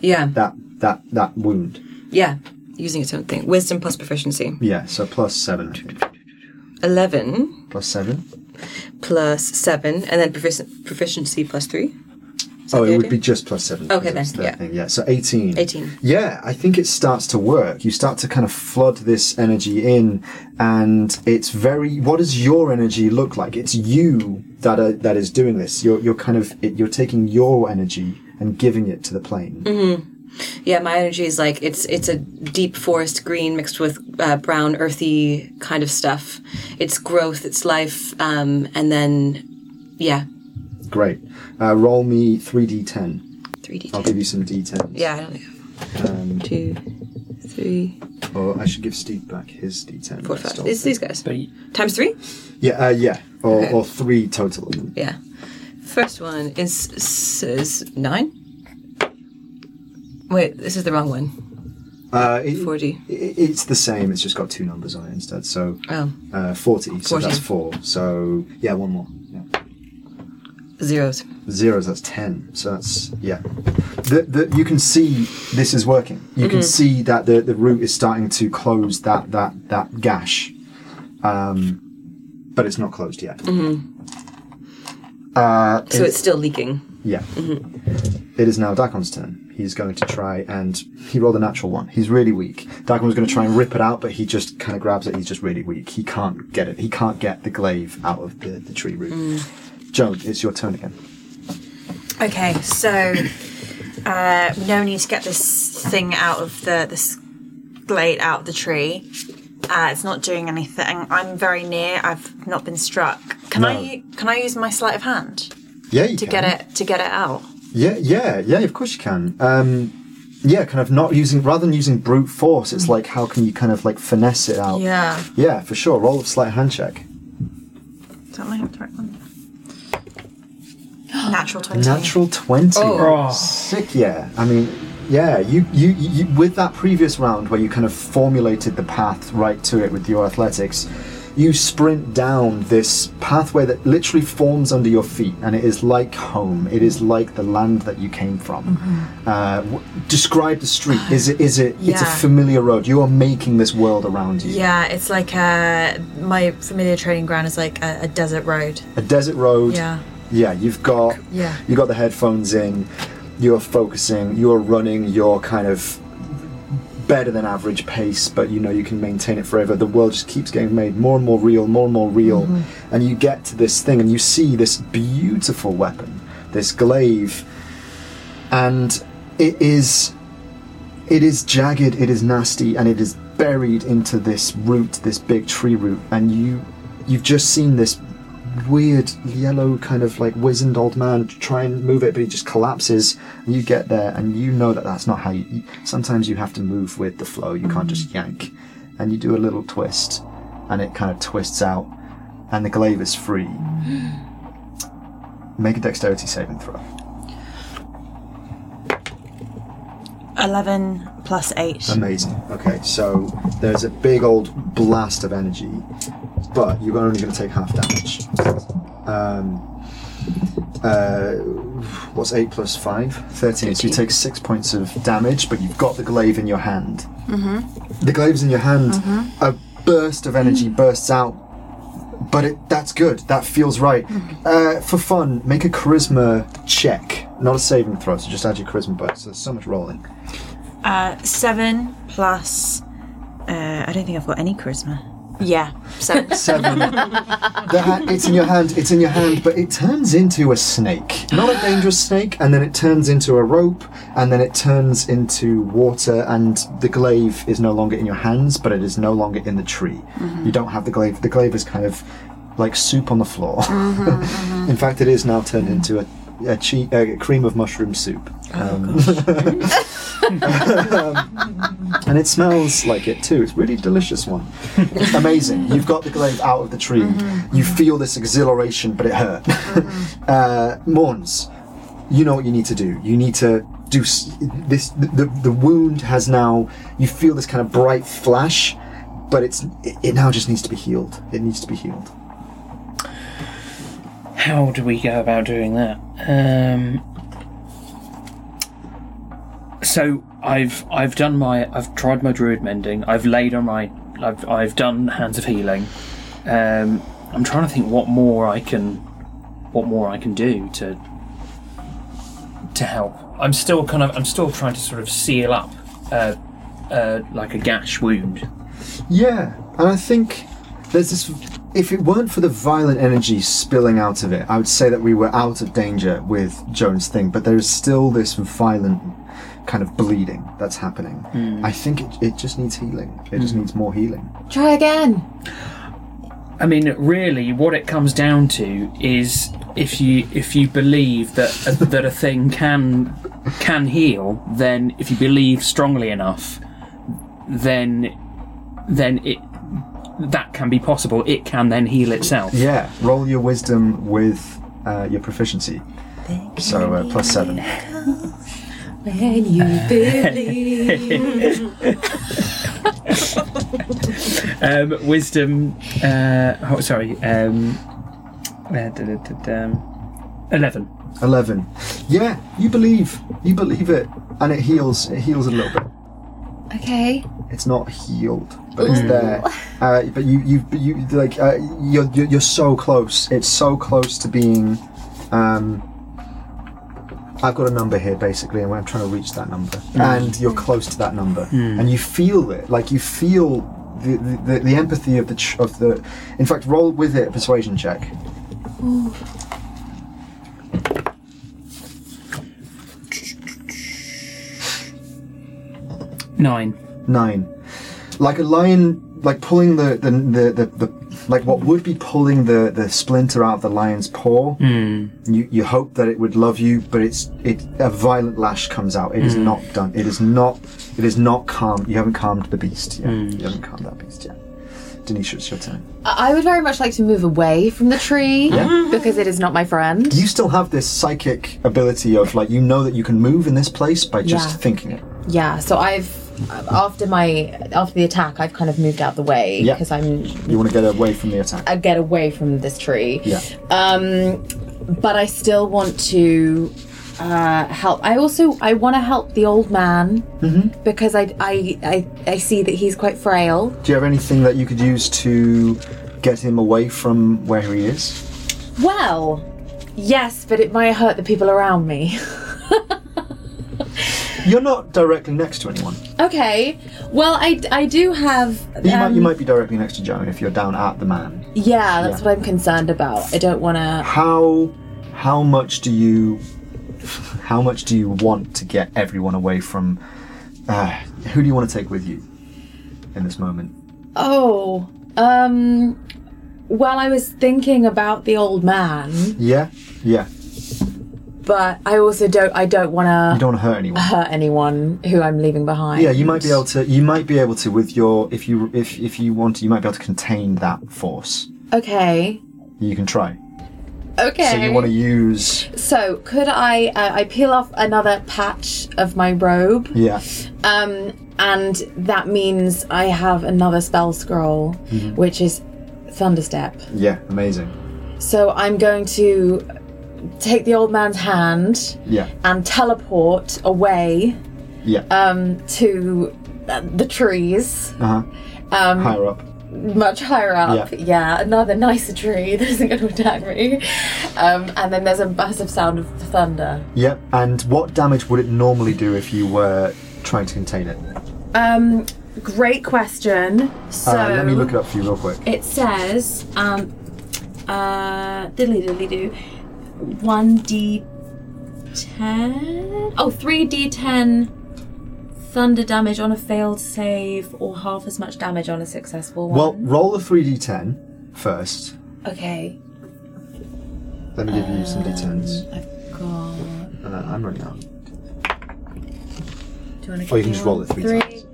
Yeah, that that that wound. yeah. Using its own thing. Wisdom plus proficiency. Yeah, so plus seven, 11 Plus seven. plus 7, and then profici- proficiency plus 3. Oh, it would be just plus seven. Okay, then, the yeah. thing, yeah. So eighteen. 18. Yeah, I think it starts to work. You start to kind of flood this energy in, and it's very. What does your energy look like? It's you that are, that is doing this. You're you're kind of it, you're taking your energy and giving it to the plane. Mm-hmm. Yeah, my energy is like it's it's a deep forest green mixed with uh, brown earthy kind of stuff. It's growth, it's life, um, and then yeah, Great. Uh, roll me three d10. three D. I'll give you some d ten. Yeah, I don't think Um, two, three, Or I should give Steve back his d10. Four, five. stole It's it. these guys. But y- Times three? Yeah, uh, yeah. Or, Okay. or three total. Yeah. First one is says nine. Wait, this is the wrong one. Uh, it- 40. i- It's the same. It's just got two numbers on it instead. So Oh, uh, 40. So 40. that's four. So yeah, one more. Yeah. zeros. Zeros, that's 10. So that's, yeah. The, the, you can see this is working. You can see that the, the root is starting to close that, that, that gash. Um, but it's not closed yet. Uh, So it- it's still leaking. yeah. It is now Dak'kon's turn. He's going to try and he rolled a natural one. He's really weak. Dak'kon was going to try and rip it out, but he just kind of grabs it. He's just really weak. He can't get it. He can't get the glaive out of the, the tree root. Joan, it's your turn again. Okay, so uh, we now need to get this thing out of the this blade out of the tree. Uh, it's not doing anything. I'm very near. I've not been struck. Can No. I can I use my sleight of hand Yeah, you to can. get it to get it out? Yeah, yeah, yeah. Of course you can. Um, yeah, kind of not using rather than using brute force. It's like how can you kind of like finesse it out? Yeah. Yeah, for sure. Roll a sleight hand check. Is that my right one? Natural twenty. Natural twenty. Oh. Sick. Yeah. I mean, yeah. You, you you with that previous round where you kind of formulated the path right to it with your athletics. You sprint down this pathway that literally forms under your feet, and it is like home. It is like the land that you came from. Uh, w- describe the street. Is it? Is it? It's a familiar road. You are making this world around you. Yeah, it's like uh, my familiar training ground is like a, a desert road. A desert road. Yeah. Yeah, you've got Yeah. you got the headphones in, you're focusing, you're running, you're kind of better than average pace, but you know you can maintain it forever. The world just keeps getting made more and more real, more and more real, mm-hmm. and you get to this thing and you see this beautiful weapon, this glaive, and it is it is jagged, it is nasty, and it is buried into this root, this big tree root, and you you've just seen this weird yellow kind of like wizened old man try and move it but he just collapses. And you get there and you know that that's not how you, you sometimes you have to move with the flow. You can't just yank. And you do a little twist and it kind of twists out and the glaive is free. Make a dexterity saving throw. Eleven plus eight. Amazing. Okay, so there's a big old blast of energy, but you're only going to take half damage. Um, uh, what's 8 plus 5? 13. So you take 6 points of damage, but you've got the glaive in your hand. Mm-hmm. The glaive's in your hand. A burst of energy bursts out, but it, that's good. That feels right. Uh, for fun, make a charisma check. Not a saving throw, so just add your charisma bonus. There's so much rolling. Uh, seven plus. Uh, I don't think I've got any charisma. Yeah, seven. seven. the ha- it's in your hand. It's in your hand, but it turns into a snake. Not a dangerous snake, and then it turns into a rope, and then it turns into water, and the glaive is no longer in your hands, but it is no longer in the tree. Mm-hmm. You don't have the glaive. The glaive is kind of like soup on the floor. Mm-hmm, mm-hmm. in fact, it is now turned into a. A, che- a cream of mushroom soup, oh, um, and it smells like it too. It's really delicious one. Amazing. You've got the glaive out of the tree. You feel this exhilaration, but it hurt. uh, Morns, you know what you need to do. You need to do s- this. The, the, the wound has now. You feel this kind of bright flash, but it's it, it now just needs to be healed. It needs to be healed. How do we go about doing that? Um, so I've I've done my I've tried my druid mending. I've laid on my I've I've done hands of healing. Um, I'm trying to think what more I can what more I can do to to help. I'm still kind of I'm still trying to sort of seal up uh, uh, like a gash wound. Yeah, and I think there's this. If it weren't for the violent energy spilling out of it, I would say that we were out of danger with Joan's thing. But there is still this violent kind of bleeding that's happening. I think it, it just needs healing. It just needs more healing. Try again. I mean, really, what it comes down to is if you if you believe that that a thing can can heal, then if you believe strongly enough, then then it that can be possible. It can then heal itself. Yeah, roll your wisdom with uh, your proficiency. So uh, plus seven. When you believe. Um, wisdom. Uh, oh, sorry. Um, uh, da, da, da, da, um, Eleven. Eleven. Yeah, you believe. You believe it, and it heals. It heals a little bit. Okay. It's not healed, but it's there. Uh, but you, you, you, like, uh, you're, you're, you're so close. It's so close to being. Um, I've got a number here, basically, and I'm trying to reach that number, hmm. and you're close to that number, hmm. and you feel it. Like you feel the, the, the, the empathy of the ch- of the. In fact, roll with it a persuasion check. Nine. Nine. Like a lion, like pulling the the, the, the, the like what would be pulling the, the splinter out of the lion's paw. Hmm. You you hope that it would love you, but it's it a violent lash comes out. It is hmm. not done. It is not it is not calm. You haven't calmed the beast yet. Hmm. You haven't calmed that beast yet. Denisha, it's your turn. I would very much like to move away from the tree Yeah. because it is not my friend. You still have this psychic ability of like you know that you can move in this place by just Yeah. thinking it. Yeah, so I've after my after the attack, I've kind of moved out the way Yeah. because I'm You want to get away from the attack. I get away from this tree. Yeah. Um, but I still want to uh, help. I also I want to help the old man Mm-hmm. because I, I I I see that he's quite frail. Do you have anything that you could use to get him away from where he is? Well, yes, but it might hurt the people around me. You're not directly next to anyone. okay. Well, I, I do have. You might you um, might be directly next to Joan if you're down at the man. Yeah, that's Yeah. what I'm concerned about. I don't want to. How how much do you how much do you want to get everyone away from uh, who do you want to take with you in this moment? Oh, um. Well, I was thinking about the old man, Yeah? Yeah. But I also don't. I don't want to. You don't want to hurt anyone. hurt anyone who I'm leaving behind. Yeah, you might be able to you might be able to with your if you if if you want to you might be able to contain that force. Okay. You can try. Okay. So you want to use So could I? Uh, I peel off another patch of my robe, yeah. um, and that means I have another spell scroll, Mm-hmm. which is Thunderstep. Yeah, amazing. So I'm going to take the old man's hand Yeah. and teleport away Yeah. um, to uh, the trees, uh-huh. um, Higher up. much higher up. Yeah. Yeah. another nicer tree that isn't going to attack me. Um, and then there's a massive sound of thunder. Yep. And what damage would it normally do if you were trying to contain it? Um, great question. So Uh, let me look it up for you real quick. It says, um, uh, diddly diddly do, one d ten. Oh, three d ten thunder damage on a failed save, or half as much damage on a successful one. Well, roll the 3d10 first. okay. Let me give you some d10s. I've got. Uh, I'm running out. Do you want to Or you can just roll it three times.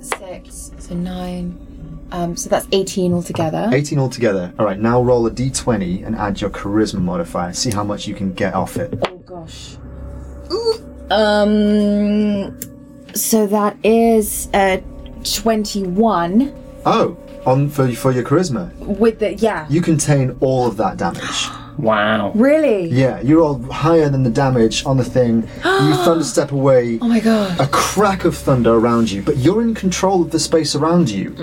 Six, so nine. Um, so that's eighteen altogether. 18 altogether. Alright, now roll a d20 and add your charisma modifier. See how much you can get off it. Oh gosh. Um. So that is uh Oh, on for, for your charisma. with the yeah. You contain all of that damage. Wow. Really? Yeah, you're all higher than the damage on the thing. you thunderstep away. Oh my god. A crack of thunder around you, but you're in control of the space around you.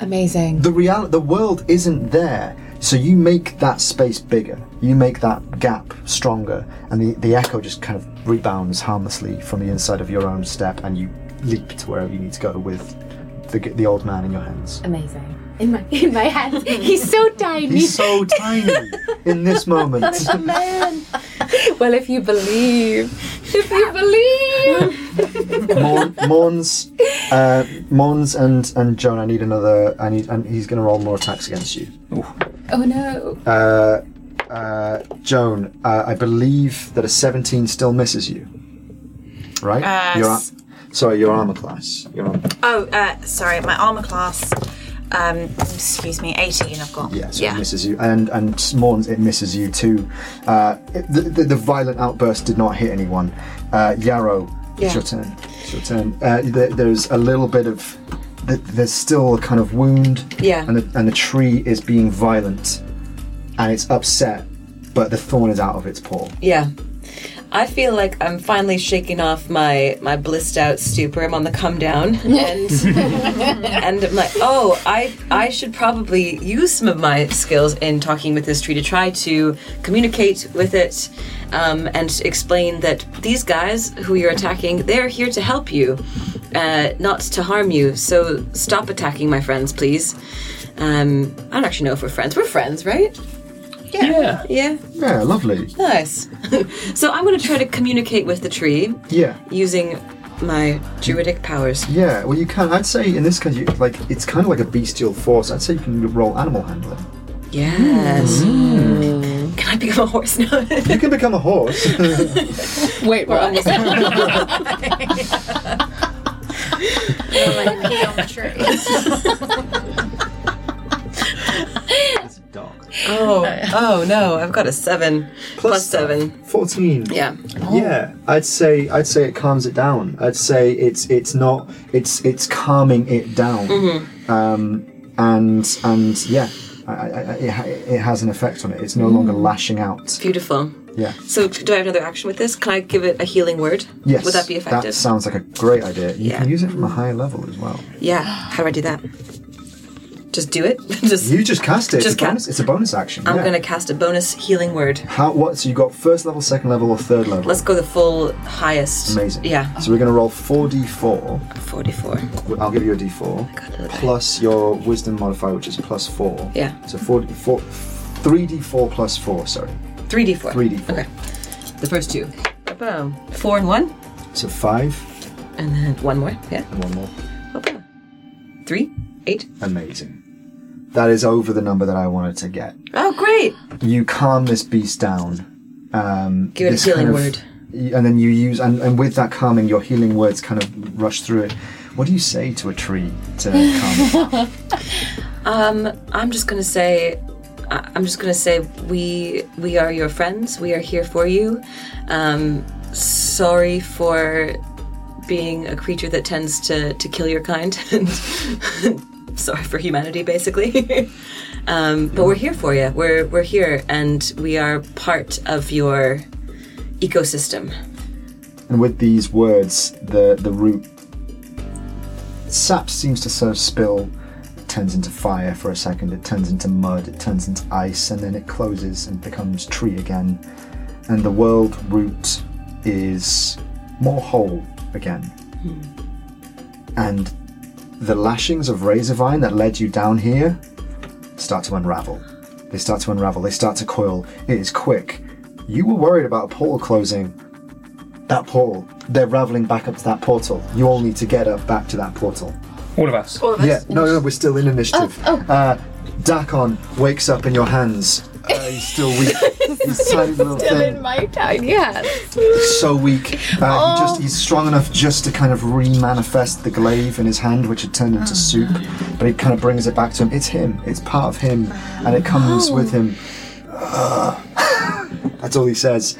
Amazing. the real the world isn't there so you make that space bigger you make that gap stronger and the, the echo just kind of rebounds harmlessly from the inside of your own step and you leap to wherever you need to go with the, the old man in your hands Amazing. In my in my hands. He's so tiny. he's so tiny in this moment man. well, if you believe, if you believe. Morn, Morns, uh, Morns and and Joan I need another I need and he's gonna roll more attacks against you Oh no. uh, uh, Joan, uh, I believe that a 17 still misses you. Right? Uh, You're s- Sorry, your armor class. Your armor. Oh, uh, sorry, my armor class. Um, excuse me, 18 I've got. Yeah, so it misses you, and and Morns it misses you too. Uh, it- the, the, the violent outburst did not hit anyone. Uh, Yarrow, it's your turn. It's your turn. Uh, there, there's a little bit of th- there's still a kind of wound. Yeah. And the, and the tree is being violent, and it's upset, but the thorn is out of its paw. Yeah. I feel like I'm finally shaking off my my blissed out stupor. I'm on the come down, and and I'm like, oh, I I should probably use some of my skills in talking with this tree to try to communicate with it, um, and explain that these guys who you're attacking, they're here to help you, uh, not to harm you. So stop attacking my friends, please. Um, I don't actually know if we're friends. We're friends, right? Yeah. Yeah. Yeah, lovely. Nice. so I'm going to try to communicate with the tree Yeah. using my druidic powers. Yeah, well, you can. I'd say in this case, you, like it's kind of like a bestial force. I'd say you can roll animal handling. Yes. Mm. Can I become a horse now? You can become a horse. Wait, what? Pee on the tree. Dog. oh, oh no! I've got a seven plus seven. Fourteen. Yeah. Yeah, I'd say I'd say it calms it down. I'd say it's it's not it's it's calming it down. Mm-hmm. Um, and and yeah, I, I, I, it, it has an effect on it. It's no longer lashing out. Beautiful. Yeah. So do I have another action with this? Can I give it a healing word? Yes. Would that be effective? That sounds like a great idea. You Yeah. can use it from a higher level as well. yeah. How do I do that? Just do it. just. You just cast it. Just it's, a ca- bonus, it's a bonus action. I'm yeah. gonna cast a bonus healing word. How what? So you got first level, second level, or third level? Let's go the full highest. Amazing. Yeah. So we're gonna roll four d4. Forty-four. I'll give you a d4 Got die. plus your wisdom modifier, which is plus four. Yeah. So four, four, three d4 plus four. Sorry. Three d four. Three d4. Okay. The first two. Boom. Four and one, So five and then one more. Yeah. and one more. Three. Eight. Amazing. That is over the number that I wanted to get. Oh, great. You calm this beast down. Um, Give it a healing kind of- word. And then you use, and, and with that calming, your healing words kind of rush through it. What do you say to a tree to calm it? Um, I'm just gonna say, I- I'm just gonna say, we we are your friends. We are here for you. Um, sorry for being a creature that tends to to kill your kind. and sorry for humanity, basically. um, but we're here for you. We're we're here, and we are part of your ecosystem. And with these words, the the root sap seems to sort of spill. It turns into fire for a second. It turns into mud. It turns into ice, and then it closes and becomes tree again. And the world root is more whole again. And the lashings of Razorvine that led you down here start to unravel. They start to unravel. They start to coil. It is quick. You were worried about a portal closing that portal. They're raveling back up to that portal. You all need to get up back to that portal. All of us. All of us. Yeah, no, no, we're still in initiative. Oh, Uh, Dak'kon wakes up in your hands. Uh, he's still weak. He's tiny little Still thing. in my tiny hands. so weak. Uh, he just he's strong enough just to kind of re-manifest the glaive in his hand, which had turned into soup. But he kind of brings it back to him. It's him. It's part of him, and it comes with him. Uh, that's all he says.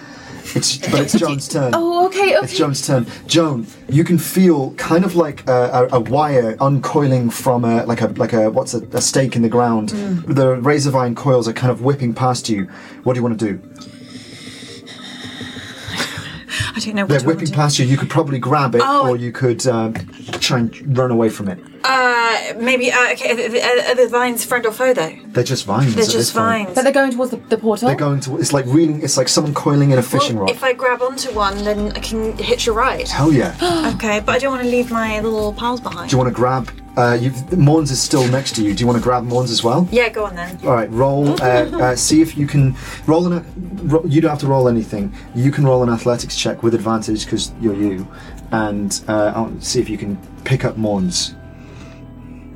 It's but it's Joan's turn. Oh, okay, okay. It's. Joan's turn. Joan, you can feel kind of like a, a, a wire uncoiling from a like a like a what's a, a stake in the ground. Mm. The razor vine coils are kind of whipping past you. What do you want to do? I don't know what They're whipping past you. You could probably grab it, Oh. or you could um, try and run away from it. Uh, maybe. Uh, okay. Are, the- are, are the vines friend or foe though? They're just vines. They're just this point. vines. But they're going towards the, the portal. They're going to. It's like reeling. It's like someone coiling in a fishing Well, rod. if I grab onto one, then I can hitch a ride. Hell yeah! Okay, but I don't want to leave my little pals behind. do you want to grab? Uh, you, Morns is still next to you. Do you want to grab Morns as well? Yeah, go on then. All right, roll. Uh, uh, see if you can roll an. Ro- you don't have to roll anything. You can roll an athletics check with advantage because you're you, and uh, I'll see if you can pick up Morns.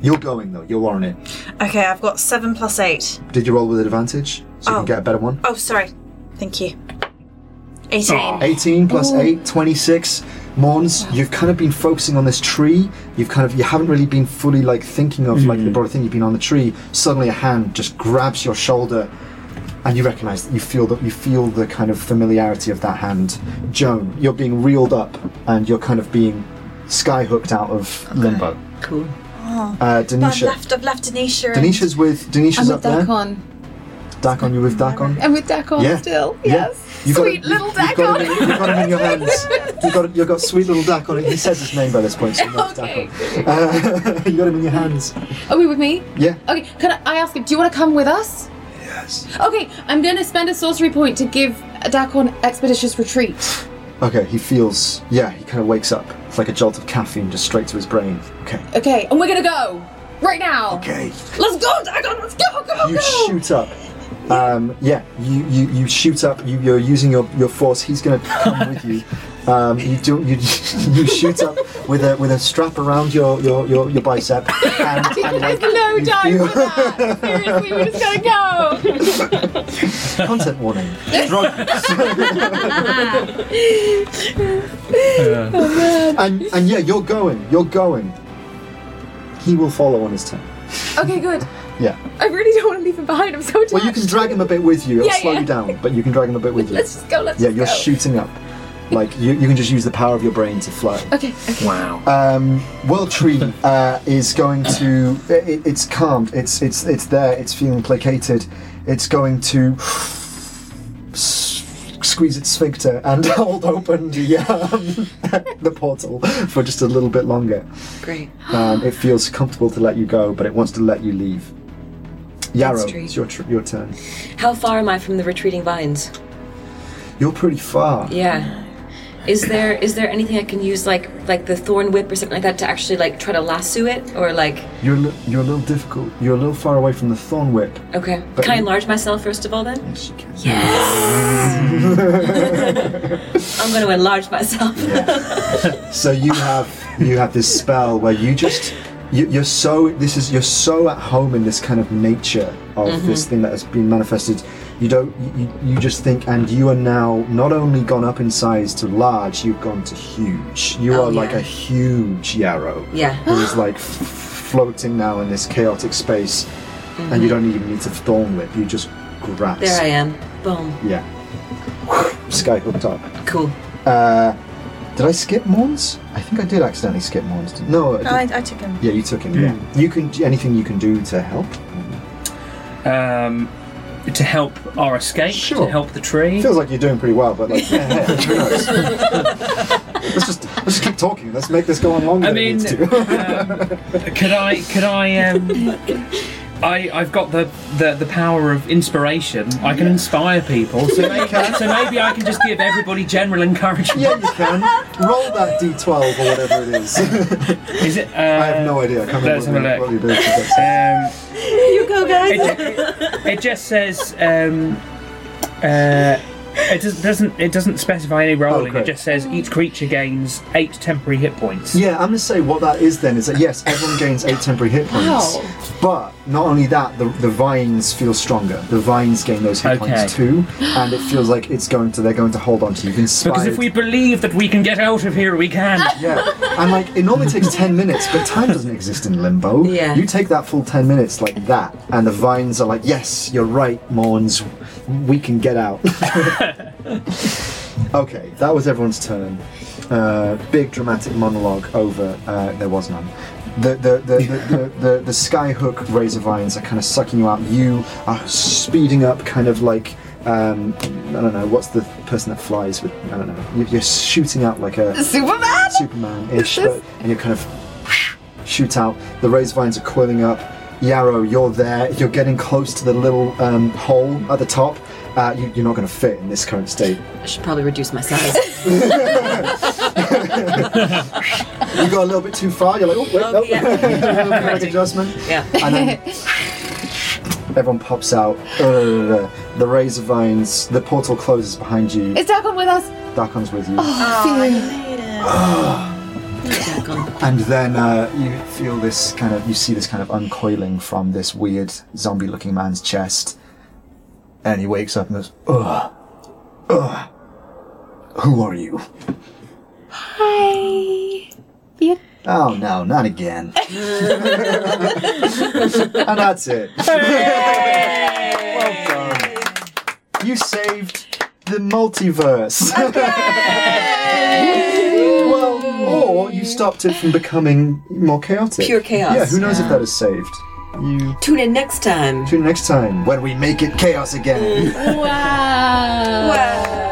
You're going though. You're on it. Okay, I've got seven plus eight. Did you roll with advantage so you Oh. can get a better one? Oh, sorry. Thank you. 18. Aw. 18 plus 8, 26. Morns, you've kind of been focusing on this tree. You've kind of you haven't really been fully like thinking of like the broader thing. You've been on the tree. Suddenly, a hand just grabs your shoulder, and you recognise that you feel that you feel the kind of familiarity of that hand. Joan, you're being reeled up, and you're kind of being sky hooked out of limbo. Cool. Uh, But I've Denisha, left, I've left Denisha. and- Denisha's with Denisha's I'm up with there. Dak'kon. Dak'kon, you with Dak'kon? I'm with Dak'kon Yeah. still. Yeah. Yes. You've got Sweet it- little you've, you've got him you've got him in your hands. You've got you've got sweet little Dak'kon. He says his name by this point, so you Okay. Dak'kon. Uh, you got him in your hands. Are we with me? Yeah. Okay, can I, I ask him, do you want to come with us? Yes. Okay, I'm going to spend a sorcery point to give Dak'kon expeditious retreat. Okay, he feels. Yeah, he kind of wakes up. It's like a jolt of caffeine just straight to his brain. Okay. Okay, and we're going to go right now. Okay. Let's go, Dak'kon. Let's go. Go, You go. shoot up. Um, yeah, you, you, you shoot up. You, you're using your, your force. He's going to come with you. Um, you do you, you shoot up with a with a strap around your your, your, your bicep. And, and like, There's no you time feel- for that. Seriously, we just gonna go. Content warning. Drugs. and and yeah, you're going. You're going. He will follow on his turn. Okay, good. Yeah. I really don't want to leave him behind. I'm so attached. Well, you can drag him a bit with you. It'll Yeah, slow yeah. you down, but you can drag him a bit with you. Let's just go. Let's go. yeah, you're go. shooting up. Like you, you can just use the power of your brain to fly. Okay, okay. Wow. Um, World Tree uh, is going to. It, it's calmed. It's it's it's there. It's feeling placated. It's going to squeeze its sphincter and hold open the um, the portal for just a little bit longer. Great. Um, it feels comfortable to let you go, but it wants to let you leave. Yarrow, tree. it's your tr- your turn. How far am I from the retreating vines? You're pretty far. Yeah. Is there is there anything I can use like like the thorn whip or something like that to actually like try to lasso it or like You're li- you're a little difficult. You're a little far away from the thorn whip. okay? But can I you- enlarge myself first of all then? Yes, you can. I'm going to enlarge myself. So you have you have this spell where you just you, you're so this is you're so at home in this kind of nature of this thing that has been manifested. You don't you, you just think and you are now not only gone up in size to large, you've gone to huge. You Oh, are like a huge yarrow. Yeah. who is like f- floating now in this chaotic space, and you don't even need to thorn whip. You just grasp. There I am. Boom. Yeah. Sky hooked up. Cool. Uh, did I skip Morns? I think I did accidentally skip Morns. didn't- No, I I, did- I took him. yeah, you took him. Yeah, you can anything you can do to help. Um, to help our escape, Sure. to help the tree. Feels like you're doing pretty well, but like, yeah, hey, who knows? let's just let's just keep talking. Let's make this go on longer. I than it mean, needs to. um, could I? Could I? Um, I I've got the, the the power of inspiration. I can inspire people. So maybe, so maybe I can just give everybody general encouragement. yeah, you can roll that d12 or whatever it is. Is it? Uh, I have no idea. I can't let's remember what the- what the ability does. Um, You go, guys. it, it just says um, uh, it does, doesn't it doesn't specify any rolling. great. it just says each creature gains eight temporary hit points. Yeah, I'm gonna say what that is then is that yes, everyone gains eight temporary hit points. Wow. But not only that, the, the vines feel stronger. The vines gain those hit Okay. points too, and it feels like it's going to they're going to hold on to you. Inspired. Because if we believe that we can get out of here, we can. yeah, and like it normally takes ten minutes, but time doesn't exist in limbo. Yeah. you take that full ten minutes like that, and the vines are like, yes, you're right, Morns, we can get out. okay, that was everyone's turn. Uh, big dramatic monologue over. Uh, there was none. The the, the, the, the, the the skyhook razor vines are kind of sucking you out. You are speeding up, kind of like um, I don't know what's the person that flies with. I don't know. You- You're shooting out like a Superman? Superman-ish, but, and you kind of shoot out. The razor vines are coiling up. Yarrow, you're there. You're getting close to the little um, hole at the top. Uh, you, you're not going to fit in this current state. I should probably reduce my size. You go a little bit too far. You're like, oh wait, Oh, no. yeah. a little bit of adjustment. yeah. And then everyone pops out. Uh, the razor vines. The portal closes behind you. Is Dak'kon with us? Dak'kon's with you. Oh, I made it. And then uh, you feel this kind of, you see this kind of uncoiling from this weird zombie looking man's chest. And he wakes up and goes, Ugh, ugh, who are you? Hi. Yeah. Oh no, not again. and oh, that's it. well done. You saved the multiverse. well, or you stopped it from becoming more chaotic. Pure chaos. Yeah, who knows if that is saved? You Tune in next time. tune in next time when we make it chaos again. Mm. Wow. Wow.